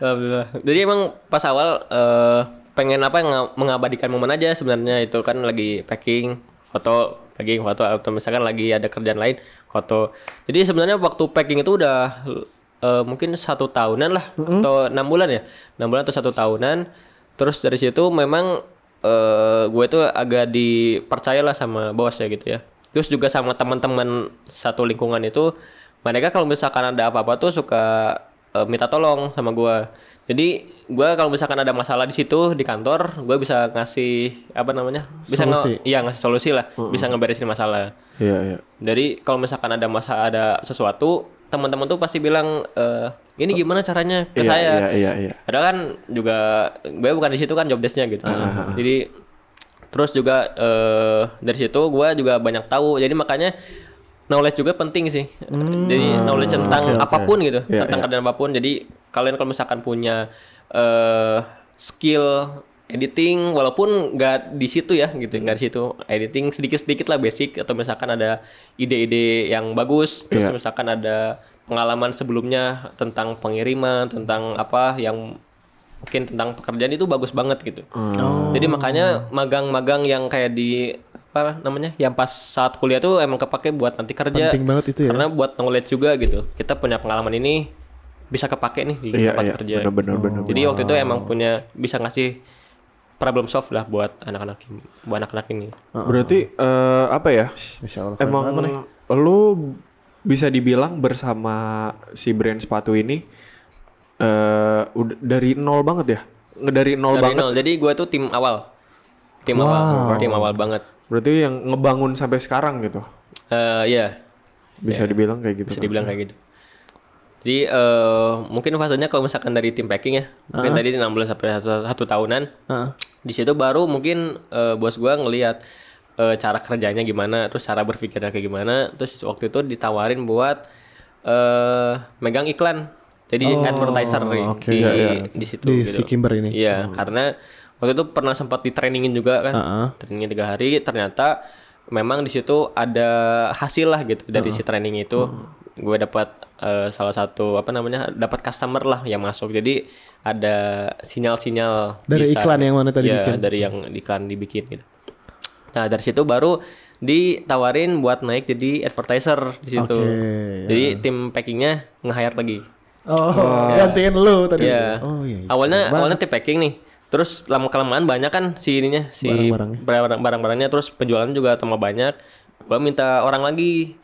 Alhamdulillah. Jadi emang pas awal eh, pengen apa nga- mengabadikan momen aja sebenarnya itu kan lagi packing foto packing foto atau misalkan lagi ada kerjaan lain foto. Jadi sebenarnya waktu packing itu udah eh, mungkin satu tahunan lah atau enam bulan ya enam bulan atau satu tahunan. Terus dari situ memang eh, gue tuh agak dipercaya lah sama bos ya gitu ya. Terus juga sama teman-teman satu lingkungan itu mereka kalau misalkan ada apa-apa tuh suka eh, minta tolong sama gua. Jadi gua kalau misalkan ada masalah di situ di kantor, gua bisa ngasih apa namanya? Bisa Solusi. nge- iya ngasih solusi lah, bisa ngeberesin masalah. iya iya Jadi kalau misalkan ada masa ada sesuatu, teman-teman tuh pasti bilang eh ini gimana caranya ke Iya, saya. iya iya iya Padahal kan juga gue bukan di situ kan job desk-nya gitu. Jadi terus juga eh dari situ gua juga banyak tahu. Jadi makanya knowledge juga penting sih. Jadi knowledge tentang apa pun gitu, Iya, tentang kerjaan apa pun. Jadi kalian kalau misalkan punya eh skill editing walaupun nggak di situ ya gitu nggak di situ editing sedikit sedikit lah basic atau misalkan ada ide-ide yang bagus terus Iya. misalkan ada pengalaman sebelumnya tentang pengiriman tentang apa yang mungkin tentang pekerjaan itu bagus banget gitu. Jadi makanya magang-magang yang kayak di apa namanya, yang pas saat kuliah tuh emang kepake buat nanti kerja. Penting banget itu ya. Karena buat knowledge juga gitu. Kita punya pengalaman ini bisa kepake nih di iya tempat iya kerja. benar benar benar Jadi waktu itu emang punya bisa ngasih problem solve lah buat anak-anak ini, buat anak-anak ini. berarti eh, apa ya Allah. Emang lu bisa dibilang bersama si brand sepatu ini eh udah dari nol banget ya? Dari nol Dari banget. nol. Jadi gue tuh tim awal. Tim awal, tim awal banget. Berarti yang ngebangun sampai sekarang gitu. Eh iya, Bisa dibilang kayak gitu. bisa kan? dibilang kayak gitu. Jadi eh mungkin fasenya kalau misalkan dari tim packing ya, mungkin tadi 6 bulan sampai satu, satu tahunan. Heeh. Di situ baru mungkin eh, bos gua ngelihat eh, cara kerjanya gimana, terus cara berpikirnya kayak gimana, terus waktu itu ditawarin buat eh megang iklan. Jadi advertiser nih oke. di Iya, iya. di situ Di gitu. si Kimber ini. Iya, karena waktu itu pernah sempat di trainingin juga kan. Heeh. Trainingin tiga hari, ternyata memang di situ ada hasil lah gitu dari si training itu. Gue dapat eh, salah satu apa namanya, dapat customer lah yang masuk. Jadi ada sinyal-sinyal Dari di saat- iklan yang mana tadi Iya, bikin? dari yang iklan dibikin gitu. Nah dari situ baru ditawarin buat naik jadi advertiser di situ. Oke, Jadi tim packingnya nge-hire lagi. Oh, gantiin lu tadi. Iya. Oh iya. iya. Awalnya awalnya tim packing nih. Terus lama kelamaan banyak kan si ininya si Barang-barangnya. barang- barang-barangnya terus penjualan juga tambah banyak. Gua minta orang lagi.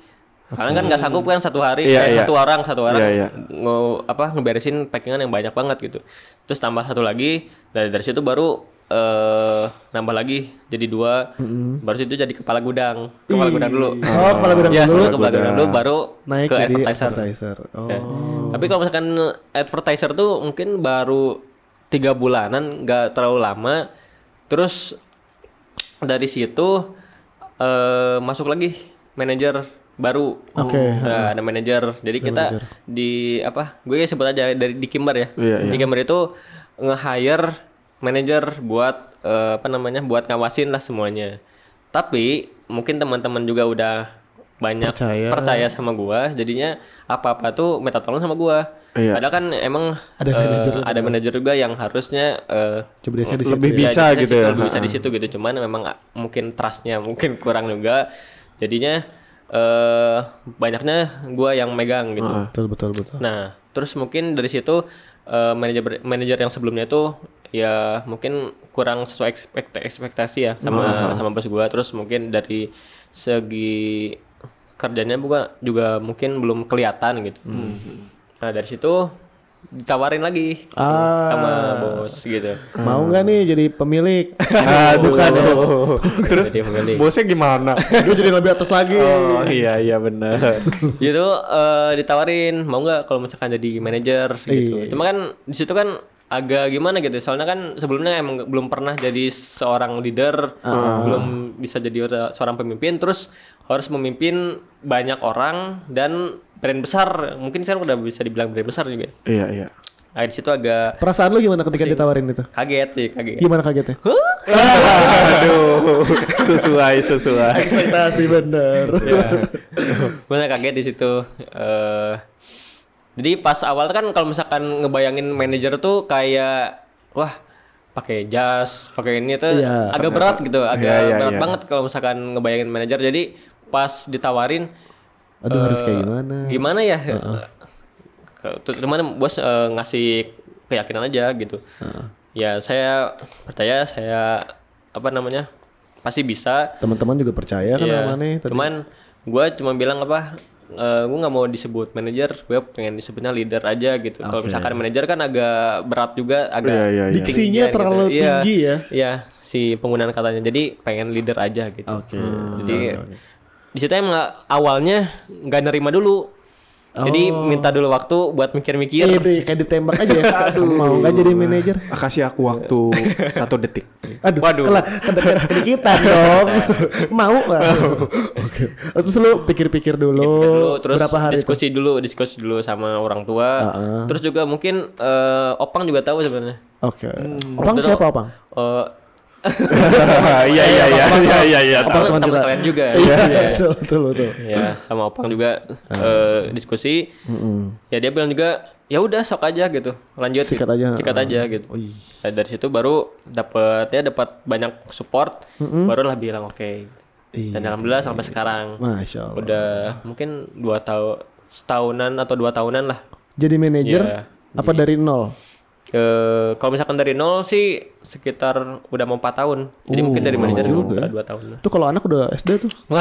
Karena kan nggak sanggup kan satu hari Iya, eh, iya. satu orang satu orang Iya, iya. nge- apa ngeberesin packingan yang banyak banget gitu. Terus tambah satu lagi dari dari situ baru eh nambah lagi jadi dua. Baru situ jadi kepala gudang. Kepala gudang dulu. Oh, kepala gudang Iya, dulu. kepala gudang dulu baru Naik ke jadi advertiser. advertiser. Oh. Ya. Tapi kalau misalkan advertiser tuh mungkin baru tiga bulanan, nggak terlalu lama. Terus dari situ eh masuk lagi manajer baru. Oke. Nah, ada manajer. Jadi kita di apa? Gue ya sebut aja dari di Kimber ya. Iya, Di Kimber itu nge-hire manajer buat eh, apa namanya? buat ngawasin lah semuanya. Tapi mungkin teman-teman juga udah banyak Percaya. percaya, sama gua, jadinya apa-apa tuh minta tolong sama gua. Iya. Padahal kan emang Ada eh, manajer ada manajer juga yang harusnya eh, Coba situ. Lebih ya. bisa jadinya gitu ya. lebih bisa di situ gitu cuman memang ah, mungkin trustnya mungkin kurang juga jadinya eh banyaknya gua yang megang gitu. Betul betul betul. nah terus mungkin dari situ eh, manajer manajer yang sebelumnya itu ya mungkin kurang sesuai ekspekt- ekspektasi ya sama sama bos gua. Terus mungkin dari segi kerjanya juga juga mungkin belum kelihatan gitu. Nah dari situ ditawarin lagi Ah. sama bos gitu Mau nggak nih jadi pemilik? Aduh. Bukan ya. Terus Jadi pemilik. bosnya gimana? Gue jadi lebih atas lagi. oh iya iya benar. gitu eh, ditawarin mau nggak kalau misalkan jadi manajer gitu Iya. cuma kan di situ kan agak gimana gitu soalnya kan sebelumnya emang belum pernah jadi seorang leader belum bisa jadi ora- seorang pemimpin terus harus memimpin banyak orang dan brand besar mungkin sekarang udah bisa dibilang brand besar juga iya iya. nah, di situ agak Perasaan lu gimana ketika ditawarin itu? kaget sih kaget Gimana kagetnya? Aduh, sesuai sesuai. Ekspektasi bener. Gue kaget di situ. eh jadi pas awal kan kalau misalkan ngebayangin manajer tuh kayak wah pakai jas, pakai ini tuh Iya. agak berat gitu, agak Iya, iya, berat iya. banget kalau misalkan ngebayangin manajer. Jadi pas ditawarin Aduh harus eh, kayak gimana? Gimana ya? Ke- tuh, Cuman bos eh, ngasih keyakinan aja gitu. Ya saya percaya saya apa namanya pasti bisa Teman-teman juga percaya kan Iya. sama nih. Cuman gue cuma bilang apa? gue nggak mau disebut manajer, gue pengen disebutnya leader aja gitu. Kalau misalkan manajer kan agak berat juga, agak Iya, iya, iya. Diksinya ketinggian terlalu gitu. Iya, tinggi ya? Iya, si penggunaan katanya. Jadi pengen leader aja gitu. Oke. Jadi di situ emang awalnya nggak nerima dulu. Jadi minta dulu waktu buat mikir-mikir. Iya deh, kayak ditembak aja ya. Aduh. Mau nggak jadi manajer? Kasih aku waktu satu detik. Aduh, Waduh. kelah kedekat kedikitan dong. Mau lah. Oke. Terus lu pikir-pikir dulu, dulu terus berapa hari itu? diskusi dulu diskusi dulu sama orang tua Heeh. terus juga mungkin eh, opang juga tahu sebenarnya Oke. Opang Waktu itu, siapa Opang? eh, Iya iya iya iya iya iya. opang teman kalian juga Iya, betul, betul, betul. ya sama opang juga eh, diskusi ya dia bilang juga ya udah sok aja gitu lanjut Sikat gitu. aja. sikat aja gitu iya. Nah, dari situ baru dapat ya dapat banyak support barulah bilang oke Iya. dan alhamdulillah sampai sekarang Masya Allah. udah mungkin dua tahun setahunan atau dua tahunan lah Jadi manajer Iya, apa dari nol? Eh, kalau misalkan dari nol sih sekitar udah mau empat tahun. Jadi mungkin dari manajer juga udah dua tahun. lah. Tuh kalau anak udah SD tuh.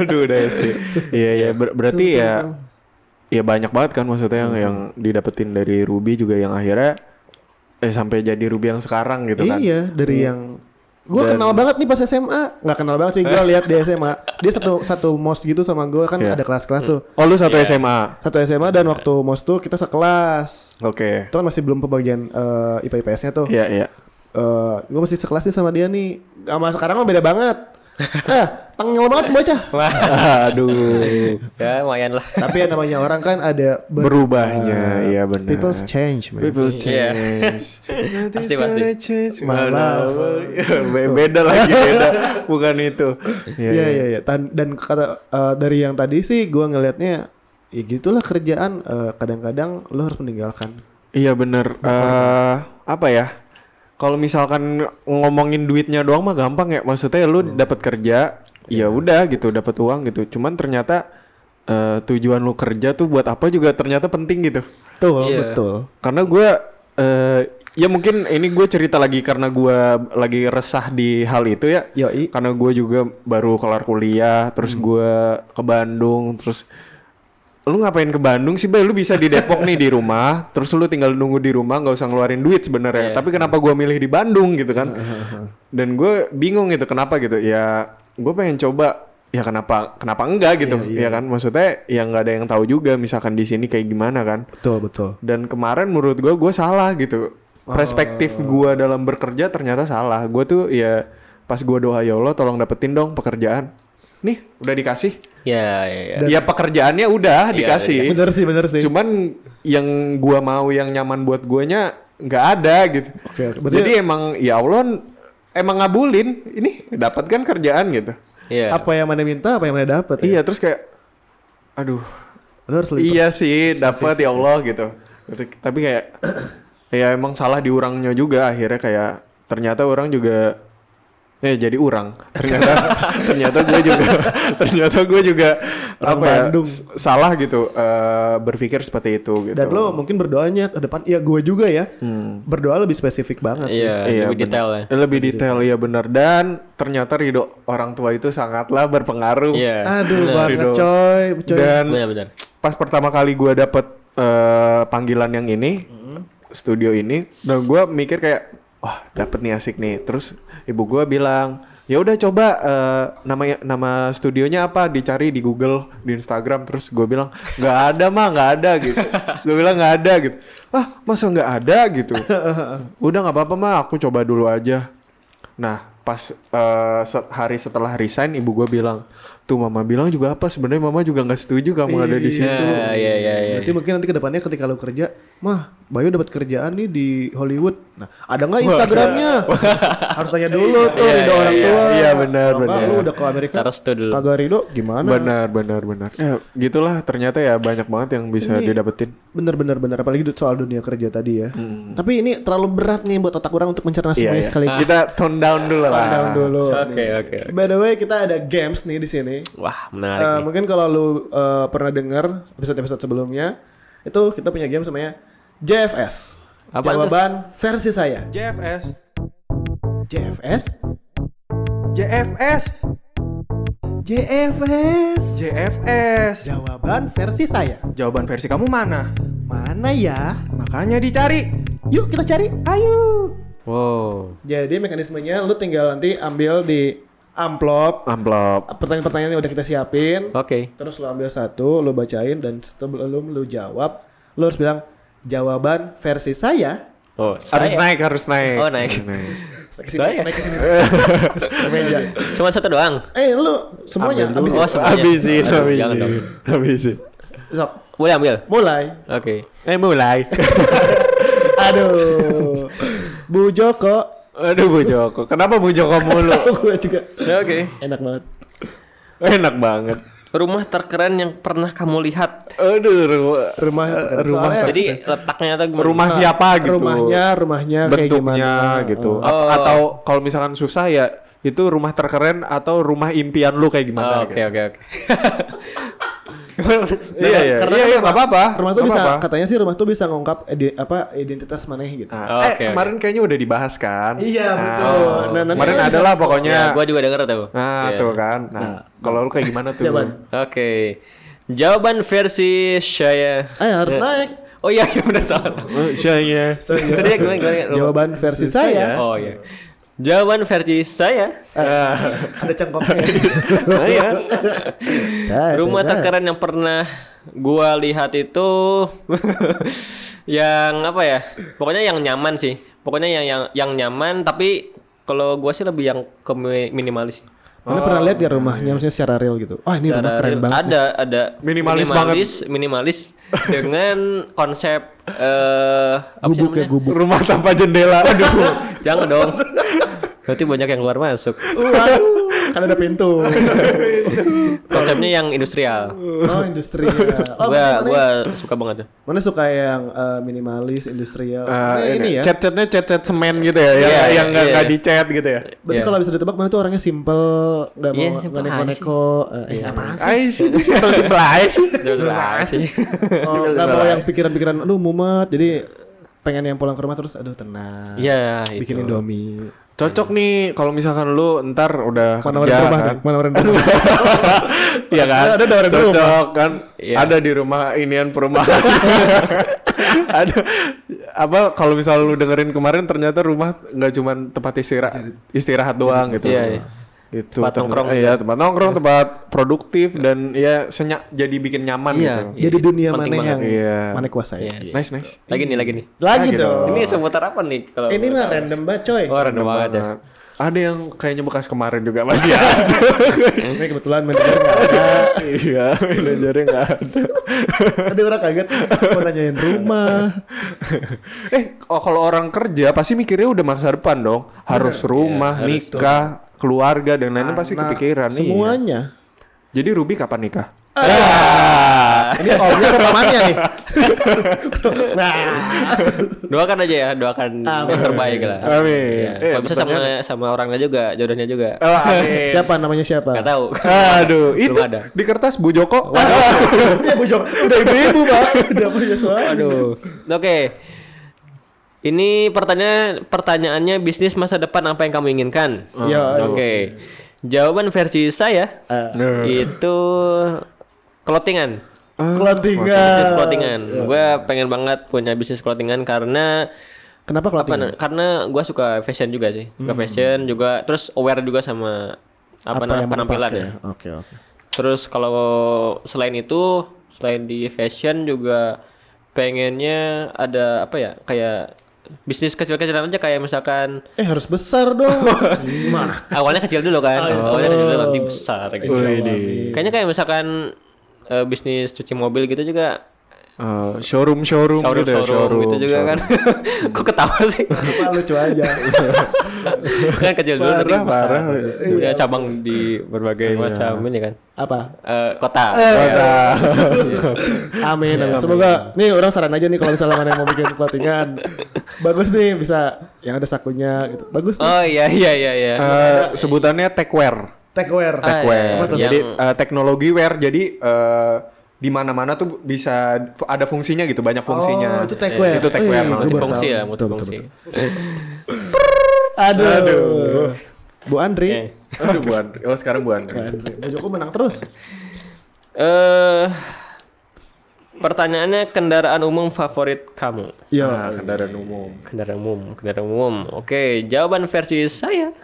Aduh udah SD. Iya iya Ber- berarti ya ya banyak banget kan maksudnya yang yang didapetin dari Ruby juga yang akhirnya eh sampai jadi Ruby yang sekarang gitu kan. Iya, dari yang gue kenal banget nih pas SMA. Nggak kenal banget sih, gue lihat di SMA. Dia satu satu mos gitu sama gue kan Iya. ada kelas-kelas tuh. Oh lu satu SMA. Satu SMA dan waktu mos tuh kita sekelas. Oke. Itu kan masih belum pembagian eh, IPA IPS-nya tuh. Iya iya. Eh, gue masih sekelas nih sama dia nih. Sama sekarang mah beda banget. Ah, tengil banget bocah. Aduh. ya lumayan lah. Tapi ya namanya orang kan ada ber- Berubahnya, iya benar. People's change, man. People Iya. change. Pasti, pasti. change. My love. Be- beda lagi beda. Bukan itu. Iya iya iya. Tan- Dan kata eh, dari yang tadi sih gua ngelihatnya ya gitulah kerjaan eh, kadang-kadang lo harus meninggalkan. Iya bener. Eh apa ya? Kalau misalkan ngomongin duitnya doang mah gampang ya. Maksudnya lu dapat kerja, ya udah gitu, dapat uang gitu. Cuman ternyata eh, tujuan lu kerja tuh buat apa juga ternyata penting gitu. Betul, Iya. betul. Karena gue eh ya mungkin ini gue cerita lagi karena gue lagi resah di hal itu ya. Yoi. Karena gue juga baru kelar kuliah, terus gue ke Bandung, terus lu ngapain ke Bandung sih, Bay? Lu bisa di Depok nih di rumah, terus lu tinggal nunggu di rumah, nggak usah ngeluarin duit sebenarnya. Tapi kenapa gua milih di Bandung gitu kan? Dan gue bingung gitu, kenapa gitu? Ya, gue pengen coba. Ya kenapa kenapa enggak gitu ya kan maksudnya ya nggak ada yang tahu juga misalkan di sini kayak gimana kan Betul, betul. dan kemarin menurut gue gue salah gitu perspektif gue dalam bekerja ternyata salah gue tuh ya pas gue doa ya Allah tolong dapetin dong pekerjaan nih udah dikasih Ya, ya, ya. ya pekerjaannya udah dikasih Bener sih, bener sih. cuman yang gua mau yang nyaman buat guanya nggak ada gitu Oke, oke. Berarti jadi emang ya Allah emang ngabulin ini dapat kan kerjaan gitu Iya. apa yang mana minta, apa yang mana dapat. ya? iya terus kayak aduh Lu harus iya sih dapat ya Allah gitu. Gitu. tapi kayak ya emang salah di orangnya juga akhirnya kayak ternyata orang juga ya jadi orang ternyata ternyata gue juga ternyata gue juga Orang apa ya Bandung. salah gitu eh, berpikir seperti itu gitu Dan lo mungkin berdoanya ke depan, ya gue juga ya. Berdoa lebih spesifik banget sih. Iya, Iya, lebih detail ya. lebih detail ya benar dan ternyata ridho orang tua itu sangatlah berpengaruh Iya. Aduh, benar. banget Ridho. coy, coy. dan Benar-benar. pas pertama kali gue dapet eh, panggilan yang ini studio ini dan gue mikir kayak wah dapet nih asik nih. Terus ibu gue bilang ya udah coba eh, nama nama studionya apa? Dicari di Google di Instagram. Terus gue bilang nggak ada mah nggak ada gitu. Gue bilang nggak ada gitu. Ah masa nggak ada? gitu. Udah nggak apa-apa mah aku coba dulu aja. Nah pas se- hari setelah resign ibu gue bilang tuh mama bilang juga apa sebenarnya mama juga nggak setuju kamu ada di situ Iya, iya, iya, iya. Berarti mungkin nanti ke depannya ketika lo kerja, mah Bayu dapat kerjaan nih di Hollywood. Nah, ada nggak Instagramnya? Harus tanya dulu tuh Iya, iya, orang iya. tua. Iya, benar, Kalau benar. Lu udah ke Amerika, Taruh tuh dulu. kagak ridho gimana? benar benar benar ya gitulah ternyata ya banyak banget yang bisa Ini- didapetin Bener bener bener apalagi soal dunia kerja tadi ya. Tapi ini terlalu berat nih buat otak orang untuk mencerna iya, semuanya iya. sekaligus. kita tone down dulu lah Down dulu. Oke, oke. By the way, kita ada games nih di sini. Wah, menarik Eh, nih. mungkin kalau lu eh, pernah dengar episode-episode sebelumnya, itu kita punya game namanya JFS. Tuh? Jawaban versi saya. JFS JFS? JFS JFS. JFS Jawaban versi saya. jawaban versi kamu mana Mana ya? makanya dicari Yuk kita cari. Ayo. Wow. Jadi mekanismenya lu tinggal nanti ambil di amplop amplop pertanyaan-pertanyaan yang udah kita siapin. Oke. Terus lu ambil satu, lu bacain dan sebelum lu jawab, lu harus bilang jawaban versi saya. Oh, harus saya. naik harus naik Oh, naik. Naik Saya? naik meja. Cuma satu doang. Eh lu semuanya habis. Oh, semuanya. habisin habisin jangan dong. habisin Sok, Boleh ambil. mulai. Oke. eh mulai Aduh. Bu Joko. Aduh Bu Joko kenapa Bu Joko mulu gue juga Oke. enak banget. enak banget Rumah terkeren yang pernah kamu lihat. aduh rumah Rumah rumah soalnya Jadi letaknya tuh gimana? rumah siapa gitu rumahnya, rumahnya kayak bentuknya gimana. gitu Oh. A- Oh. atau kalau misalkan susah ya itu rumah terkeren atau rumah impian lu kayak Oh, gimana Oke, oke, oke. iya iya Karena iya kan iya rumah- nggak apa-apa Rumah tuh bisa apa-apa. katanya sih rumah tuh bisa ngungkap ide- apa identitas maneh gitu. Nah, Oh, eh oke, kemarin kayaknya udah dibahas kan Iya, Nah, betul. Nah, nanti kemarin kan ada lah pokoknya Ya, gua juga denger tuh. nah Iya. tuh kan nah, kalau lu kayak gimana tuh Jawaban. Oke. Jawaban versi saya. Eh harus naik. Oh iya, iya benar salah. Eh, saya Tadi ya gimana, gimana? Jawaban versi saya. Oh iya. Jawaban versi saya. Ada cengkoknya. nah, iya. Saya, Rumah saya. terkeren yang pernah gua lihat itu yang apa ya? Pokoknya yang nyaman sih. Pokoknya yang yang yang nyaman tapi kalau gua sih lebih yang ke mi- minimalis. Mana pernah lihat ya rumahnya maksudnya secara real gitu. Oh ini rumah keren real, banget. nih. Ada ada Minimalis minimalis, minimalis dengan konsep eh apa sih Gubuk ya namanya? gubuk. rumah tanpa jendela aduh Jangan dong. Berarti banyak yang keluar masuk. Waduh, kan ada pintu. Konsepnya yang industrial. Oh industri. Oh, gua mana, gua suka banget tuh. mana suka yang eh, minimalis industrial. Eh, Mana ini ya. cat-catnya cat-cat semen gitu ya yang Iya, yang nggak iya. nggak dicat gitu ya Berarti Iya. kalau bisa ditebak mana tuh orangnya simple, nggak Iya, mau simple nggak aja neko-neko. Eh, iya, apaan sih? Ay sih simpel simpel aja sih Jelas sih. Oh, nggak mau yang pikiran-pikiran, aduh mumet, jadi pengen yang pulang ke rumah terus, aduh tenang. Iya, itu. Bikin indomie. Cocok nih kalau misalkan lu ntar udah Mana kerja rumah kan? Mana rumah? Iya kan Ada nawarin cocok rumah. kan Iya. ada di rumah inian perumahan ada apa kalau misal lu dengerin kemarin ternyata rumah nggak cuman tempat istirahat istirahat doang gitu Iya, iya. Gitu Tempat nongkrong iya tempat nongkrong tempat produktif dan ya senyak jadi bikin nyaman Iya. gitu Jadi dunia Penting mana banget. yang Iya. mana kuasai. Yes. nice nice Lagi nih, lagi nih. Lagi Lagi dong. Ini seputar apa nih kalau Ini mah random banget coy. Oh, random banget ya. Ada yang kayaknya bekas kemarin juga masih ya. Ini kebetulan manajer nggak ada. iya, manajernya nggak ada. Ada orang kaget mau nanyain rumah. eh, oh, kalau orang kerja pasti mikirnya udah masa depan dong. Harus rumah, nikah, keluarga dan lain-lain pasti kepikiran nih. Semuanya. Jadi Ruby kapan nikah? Ini omnya ke pamannya nih. nah, Doakan aja ya, doakan yang terbaik lah. Amin. Ya, Eh, Kalau bisa sama sama orangnya juga, jodohnya juga. Oh, amin. siapa namanya siapa? Gak tahu. Aduh, itu Belum ada. di kertas Bu Joko. ya Bu Jok. Udah ibu-ibu, Pak. Udah punya suara. Aduh. Oke. Ini pertanyaan pertanyaannya bisnis masa depan apa yang kamu inginkan? Iya. Oke. Jawaban versi saya Nah. itu clothingan. Clothingan. Bisnis clothingan. Gue pengen banget punya bisnis clothingan karena Kenapa apa, clothingan? na- karena gue suka fashion juga sih. Suka fashion juga terus aware juga sama apa, mau penampilan ya. Oke, oke. Terus kalau selain itu, selain di fashion juga pengennya ada apa ya? Kayak bisnis kecil-kecilan aja kayak misalkan Eh harus besar dong. Mah. awalnya kecil dulu kan. Awalnya kecil dulu nanti besar gitu. Wih, Kayaknya kayak misalkan eh, bisnis cuci mobil gitu juga Eh, showroom showroom, showroom gitu ya, showroom, gitu juga kan. Kok ketawa sih? Apa lucu aja. kan kecil dulu nanti Parah, besar. parah. Ya cabang di berbagai macam ini kan. Apa? Eh, kota. Amin, amin. Semoga nih orang saran aja nih kalau misalnya mana yang mau bikin clothingan. Bagus nih bisa yang ada sakunya gitu. Bagus nih. Oh iya iya iya iya. Eh, sebutannya techwear. Techwear. Ah, Techwear. iya, iya. Jadi eh, teknologi wear. Jadi eh, di mana-mana tuh bisa ada fungsinya gitu, banyak fungsinya. Oh, itu techwear. Itu. Wih, namanya. gua baru multifungsi tahu. ya, Betul, multifungsi. Aduh. Bu Andri. Oke. Aduh, Bu Andri. Oh, sekarang Bu Andri. Andri. Bu Joko menang terus. Eh pertanyaannya kendaraan umum favorit kamu? Iya. Nah, kendaraan umum. Kendaraan umum, kendaraan umum. Oke, jawaban versi saya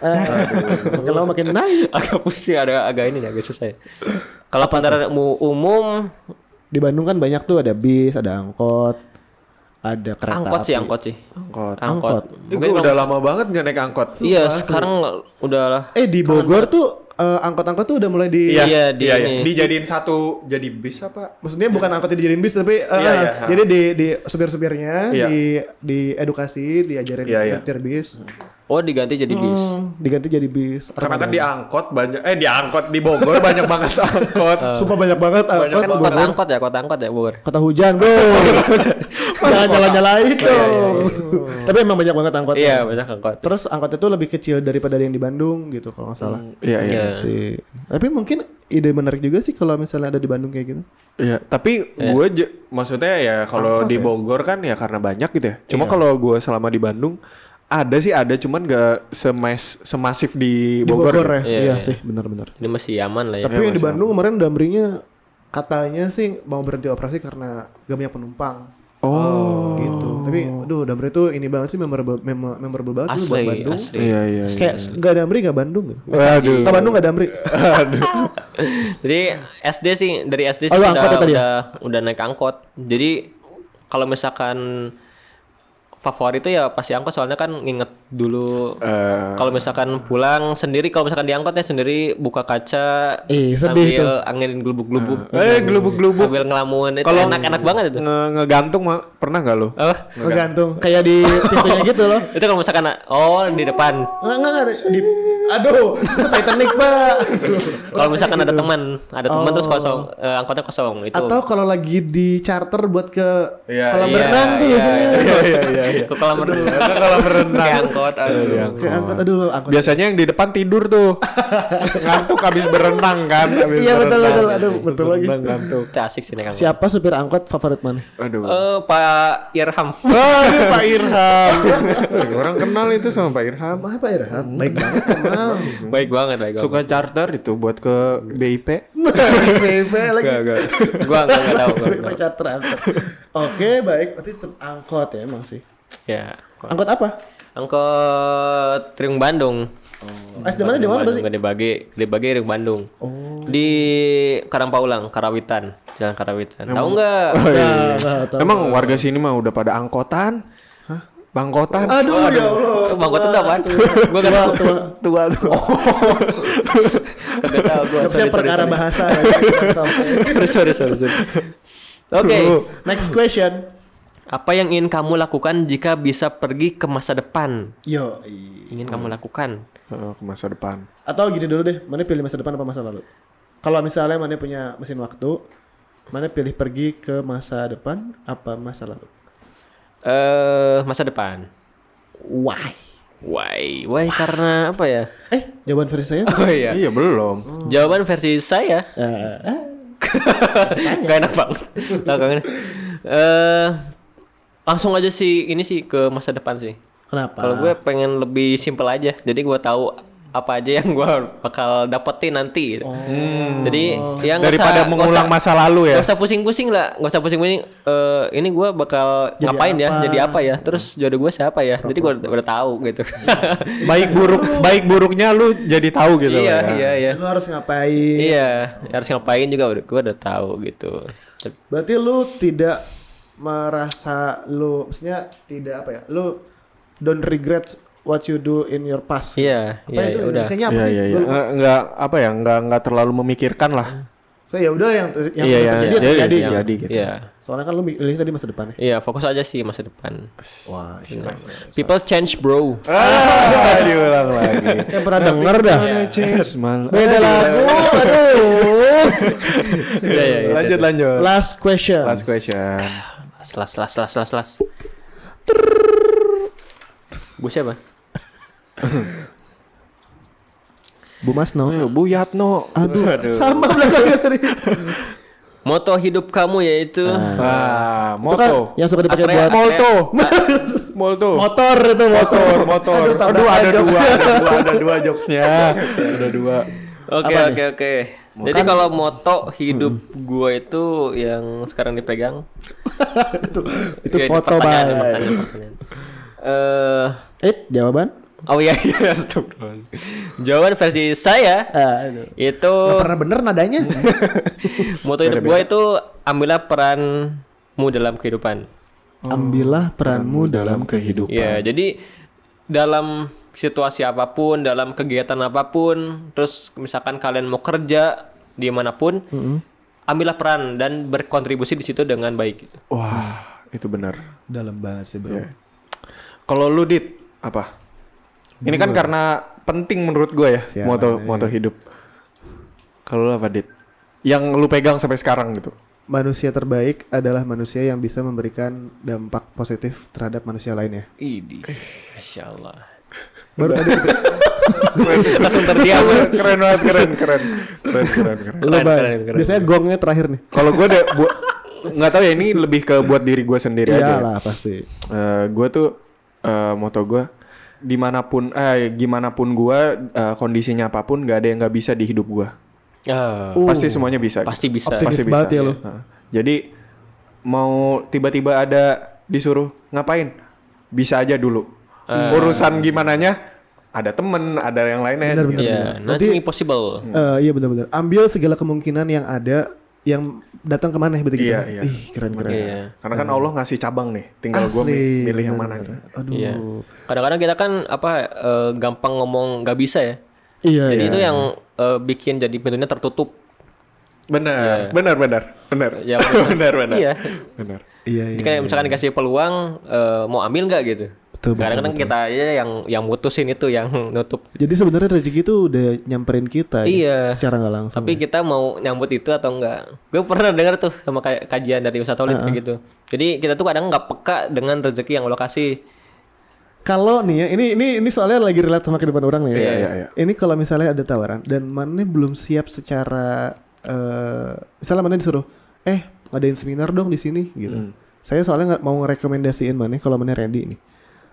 Makin lama makin naik. agak pusing, ada agak ini nih, agak susah. ya. Kalau kendaraan umu- umum, Di Bandung kan banyak tuh ada bis, ada angkot, ada kereta angkot sih, api. angkot sih. Angkot. Angkot. Eh, gua udah lama banget gak naik angkot. Iya, sekarang udah lah. Eh di Bogor tuh eh, angkot-angkot tuh udah mulai di Iya, di ini. Dijadiin satu jadi bis apa? Maksudnya bukan angkot yang dijadiin bis tapi eh, Iya, iya. jadi di di supir-supirnya Iya. di di edukasi, diajarin Iya, iya. nyetir bis. Oh, diganti jadi bis. Hmm, diganti jadi bis. Karena kan di angkot banyak eh di angkot di Bogor banyak banget angkot. Sumpah banyak banget angkot Kan Bogor. kota angkot ya, kota angkot ya, Bogor. Kota hujan, bro. Jangan jalan-jalain dong. Tapi emang banyak banget angkot. Iya, banyak angkot. Terus angkot itu lebih kecil daripada yang di Bandung gitu kalau nggak salah. Iya iya. Iya. Sih. Tapi mungkin ide menarik juga sih kalau misalnya ada di Bandung kayak gitu. Iya, tapi gue maksudnya ya kalau di Bogor kan ya karena banyak gitu ya. Cuma kalau gue selama di Bandung ada sih ada cuman gak semas semasif di Di Bogor. Bogor, ya. Iya, Iya, iya. sih, benar-benar. Ini masih aman lah ya. Tapi yang di Bandung kemarin Damrinya katanya sih mau berhenti operasi karena gak banyak penumpang. Oh. Gitu. Tapi aduh Damri tuh ini banget sih memorable mem- memorable banget tuh buat Asli, Bandung. asli. Iya iya. iya. Kayak gak Damri gak Bandung gitu. Waduh. Gak Bandung gak Damri. Jadi SD sih dari SD sih Oh, udah, ya ya? udah udah naik angkot. Jadi kalau misalkan favorit itu ya pasti angkot soalnya kan nginget dulu Eh, kalau misalkan pulang sendiri kalau misalkan di angkotnya sendiri buka kaca sedih sambil angin gelubuk-gelubuk eh gelubuk-gelubuk sambil ngelamun itu Kalau enak-enak banget itu. nge ngegantung mah pernah nggak lo? Apa? Tergantung. Kayak di pintunya gitu loh. Itu kalau misalkan oh di depan. Enggak enggak enggak di aduh, itu Titanic, Pak. Kalau misalkan ada teman, ada teman terus kosong, eh, angkotnya kosong itu. Atau kalau lagi di charter buat ke Iya, kolam iya, renang tuh iya, biasanya. Iya. Ke kolam renang. Ke kolam renang. Angkot. aduh. Angkot aduh, angkot. Biasanya yang di depan tidur tuh. ngantuk habis berenang kan. Habis Iya betul berenang. betul, aduh betul lagi. Ngantuk. Itu asik sih naik angkot. Siapa supir angkot favorit mana? Aduh. Eh, Pak Irham. Aduh Pak Irham. Orang kenal itu sama Pak Irham. Apa Pak Irham? Baik banget emang. baik banget, baik banget. Suka charter itu buat ke BIP. BB lagi. Gak, gak. Gua tahu. gua nggak tahu. charter angkot. Oke, baik. Berarti angkot ya emang sih. Ya. Angkot apa? Angkot Ring Bandung. SD mana di mana berarti? Gede Bage, Gede Bage Ring Bandung. Oh. Di Karampaulang, Karawitan, Jalan Karawitan. Tahu enggak? Nah, nah, tahu. Emang warga sini mah udah pada angkotan. Bangkotan. Aduh, ya Allah. Bang Kotan udah apaan? Gua gak tahu. tua, tua, tua. Kagak tahu gua. Sorry, perkara bahasa. Sorry, sorry, sorry, sorry. Oke. Next question. Apa yang ingin kamu lakukan jika bisa pergi ke masa depan? Yo. Ingin kamu lakukan? Eh, ke masa depan. Atau gini dulu deh, mana pilih masa depan apa masa lalu? Kalau misalnya mana punya mesin waktu, mana pilih pergi ke masa depan apa masa lalu? Eh, masa depan. Why? Why? Why karena apa ya? Eh, jawaban versi saya? Oh iya. Iya belum. Jawaban versi saya Eh, eh, Gak enak banget. Belakangan. Eh langsung aja sih ini sih ke masa depan sih. kenapa? Kalau gue pengen lebih simpel aja. Jadi gue tahu apa aja yang gue bakal dapetin nanti. gitu. Jadi yang Daripada mengulang masa lalu ya. Gak usah pusing-pusing lah, gak usah pusing-pusing. Eh ini gue bakal Jadi ngapain ya? apa? Jadi apa ya? Terus jodoh gue siapa ya? Jadi gue udah, udah tahu gitu. Baik buruk baik buruknya lu jadi tahu gitu iya, lah ya. iya, iya. Lu harus ngapain? Iya, harus ngapain juga udah gue udah tahu gitu. Berarti lu tidak merasa lu maksudnya tidak apa ya? Lu don't regret what you do in your past. Iya, Apa iya, itu ya udah. Apa Iya sih? iya iya. Gua lupa. Nggak- Nggak apa ya, nggak nggak terlalu memikirkan lah. So ya udah yang yang Iya, iya, terjadi iya, ya terjadi. iya, jadi gitu. Iya. Soalnya kan lu milih tadi masa depan ya. Iya, fokus aja sih masa depan. Wah, iya. People change, bro. Ah, diulang lagi. Yang pernah denger dah. Change, man. Beda lagu. Aduh. Iya, iya, iya. Lanjut lanjut. Last question. Last question. Las, las, las, las, las, las. Bu siapa? Bu Masno. Bu Yatno. Aduh, sama belakangnya tadi. Moto hidup kamu yaitu Ah, kan moto. yang suka dipakai buat Molto. Molto. motor itu Motor, motor. Aduh, Aduh, ada jokes. dua, ada dua, ada dua jokesnya. Ada dua. Oke oke oke. Jadi kalau moto hidup gue itu yang sekarang dipegang itu itu Ya, foto pertanyaan, bang. pertanyaan, pertanyaan. Eh, Eh, jawaban? oh iya iya, astagfirullah. Jawaban versi saya aduh. itu Nggak pernah bener nadanya. moto hidup gue itu ambillah peranmu dalam kehidupan. Ambillah peranmu dalam kehidupan. Ya, jadi dalam situasi apa pun, dalam kegiatan apa pun, terus misalkan kalian mau kerja di mana pun, ambillah peran dan berkontribusi di situ dengan baik. Gitu. Wah, itu benar. Dalam banget sih, Bro. Iya. Kalau lu dit apa? Ini kan karena penting menurut gue ya Sialan, moto iya. moto hidup. Kalau lu apa dit? Yang lu pegang sampai sekarang gitu. Manusia terbaik adalah manusia yang bisa memberikan dampak positif terhadap manusia lainnya. Idi, masya Allah. Baru tadi Langsung terdiam. keren banget, keren, keren, keren, keren, keren. Keren, keren, keren. Biasanya gongnya terakhir nih. Kalau gue deh, bu- nggak tahu ya ini lebih ke buat diri gue sendiri aja. Iyalah pasti. gue tuh eh, moto gue di mana pun eh gimana pun gue eh, kondisinya apa pun nggak ada yang nggak bisa di hidup gue Ah, pasti semuanya bisa pasti bisa. Optimis pasti bisa banget ya lu. Nah, jadi mau tiba-tiba ada disuruh ngapain bisa aja dulu urusan gimananya ada temen ada yang lainnya Benar, gitu. benar. Iya, Berarti- nothing impossible. Eh, iya benar-benar. Ambil segala kemungkinan yang ada yang datang ke mana begitu. Iya, iya. Ih, keren-keren. Iya. karena kan Allah ngasih cabang nih tinggal gue milih yang benar, mana benar. nih. Aduh. Iya. Kadang-kadang kita kan apa eh, gampang ngomong nggak bisa ya. Iya, Jadi iya. itu yang eh, bikin jadi pintunya tertutup. benar benar benar benar Ya, benar benar Iya. benar Iya, Jadi iya. kayak misalkan dikasih peluang eh, mau ambil nggak gitu. Betul, betul, Kadang-kadang kita aja yang yang mutusin itu yang nutup. Jadi sebenarnya rezeki itu udah nyamperin kita. ya, Iya. Secara nggak langsung. Tapi kita mau nyambut itu atau enggak? Gue pernah dengar tuh sama kayak kajian dari Ustaz Tolid kayak gitu. Jadi kita tuh kadang nggak peka dengan rezeki yang Allah kasih. Kalau nih ya, ini ini ini soalnya lagi relate sama kehidupan orang nih ya. Iya, iya, iya. Ini kalau misalnya ada tawaran dan mana belum siap secara eh misalnya mana disuruh, eh ngadain seminar dong di sini gitu. Saya soalnya nggak mau ngerekomendasiin mana kalau mana ready nih.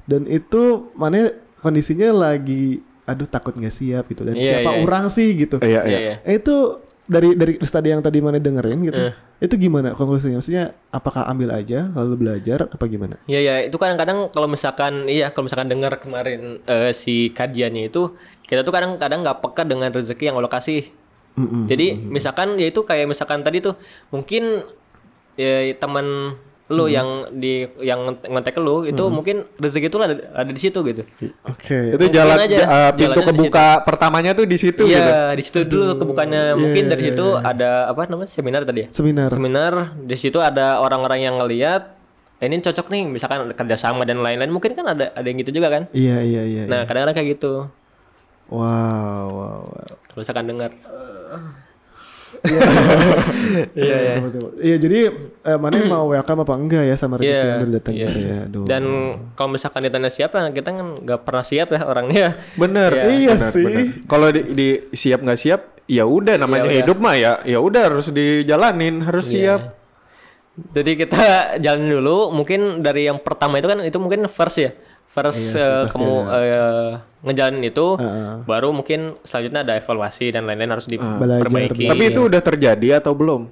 Dan itu mana kondisinya lagi aduh takut nggak siap gitu dan Iya, siapa iya. orang sih gitu. iya Iya, iya iya. Eh, itu dari dari studi yang tadi mana dengerin gitu. Eh. Itu gimana konklusinya? Maksudnya apakah ambil aja lalu belajar apa gimana? Iya ya itu kadang-kadang kalau misalkan iya kalau misalkan dengar kemarin eh, si kajiannya itu kita tuh kadang-kadang nggak peka dengan rezeki yang Allah kasih. Mm-mm. Jadi misalkan ya itu kayak misalkan tadi tuh mungkin ya teman lu yang di yang ngontek lu itu mungkin rezeki itu ada ada di situ gitu. Oke. Itu Mungkin jalan aja. ja- uh, pintu kebuka pertamanya tuh di situ gitu. Iya, di situ dulu kebukannya. Mungkin dari situ ada apa namanya seminar tadi ya? Seminar. Seminar di situ ada orang-orang yang ngelihat "Eh, ini cocok nih misalkan kerjasama dan lain-lain mungkin kan ada ada yang gitu juga kan Iya iya iya. nah kadang-kadang kayak gitu Wow wow wow. kalau misalkan dengar Iya iya. Iya jadi eh, mana yang mau welcome apa enggak ya sama rezeki Iya, yang udah datang iya. gitu ya. Aduh. dan kalau misalkan ditanya siapa kita kan nggak pernah siap ya orangnya Bener. Iya bener, sih. Kalau di, di siap nggak siap, ya udah namanya Ya hidup mah ya, ya udah harus dijalanin, harus Iya. siap. jadi kita jalan dulu mungkin dari yang pertama itu kan itu mungkin first ya first eh, kamu eh, ngejalanin itu baru mungkin selanjutnya ada evaluasi dan lain-lain harus diperbaiki Tapi itu udah terjadi atau belum?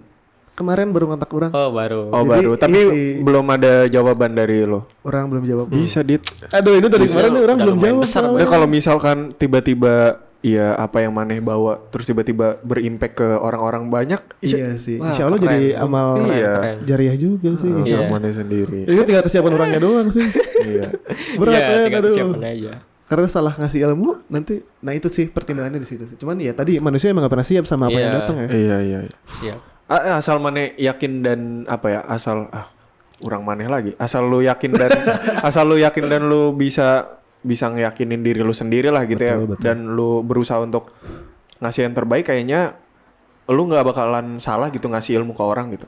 Kemarin baru kontak orang. oh baru Oh Jadi baru, tapi isi- belum ada jawaban dari lo. Orang belum jawab. Bisa dit. Aduh ini dari kemarin orang belum jawab. besar. Ya kalau misalkan tiba-tiba ya apa yang maneh bawa terus tiba-tiba berimpact ke orang-orang banyak, Iya sih. Wah, Insya Allah keren. jadi amal Iya. jariah juga sih. Iya. sama maneh sendiri. Ini tinggal kesiapan orangnya doang sih. Iya. Berat ya, kan, tinggal aduh. siapin aja Karena salah ngasih ilmu nanti, nah itu sih pertimbangannya di situ sih. Cuman ya tadi manusia emang gak pernah siap sama apa yang Iya. datang ya. Iya iya. iya. siap Ah, asal maneh yakin dan apa ya asal ah kurang maneh lagi asal lu yakin dan asal lu yakin dan lu bisa bisa ngeyakinin diri lu sendiri lah gitu ya Betul, betul. dan lu berusaha untuk ngasih yang terbaik kayaknya lu nggak bakalan salah gitu ngasih ilmu ke orang gitu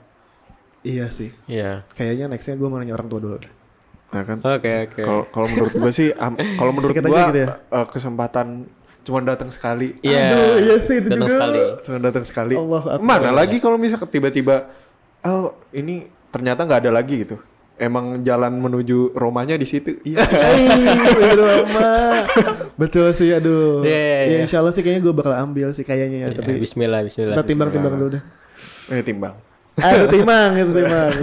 Iya sih. iya Kayaknya nextnya gue mau nanya orang tua dulu. deh. nah kan oke oke kalau kalau menurut gua sih am- kalau menurut gua gitu ya? eh, kesempatan cuma datang sekali iya Aduh, iya sih, itu datang juga. sekali cuma datang sekali Allah mana lagi kalau misalnya tiba-tiba oh ini ternyata nggak ada lagi gitu emang jalan menuju Romanya di situ Iya. Betul Mama. Betul sih, aduh. Iya, iya, Ya iya. insya Allah sih kayaknya gue bakal ambil sih kayaknya ya. Ya, Tapi Bismillah Bismillah kita timbang-timbang dulu deh. eh timbang Aduh timbang, itu timbang.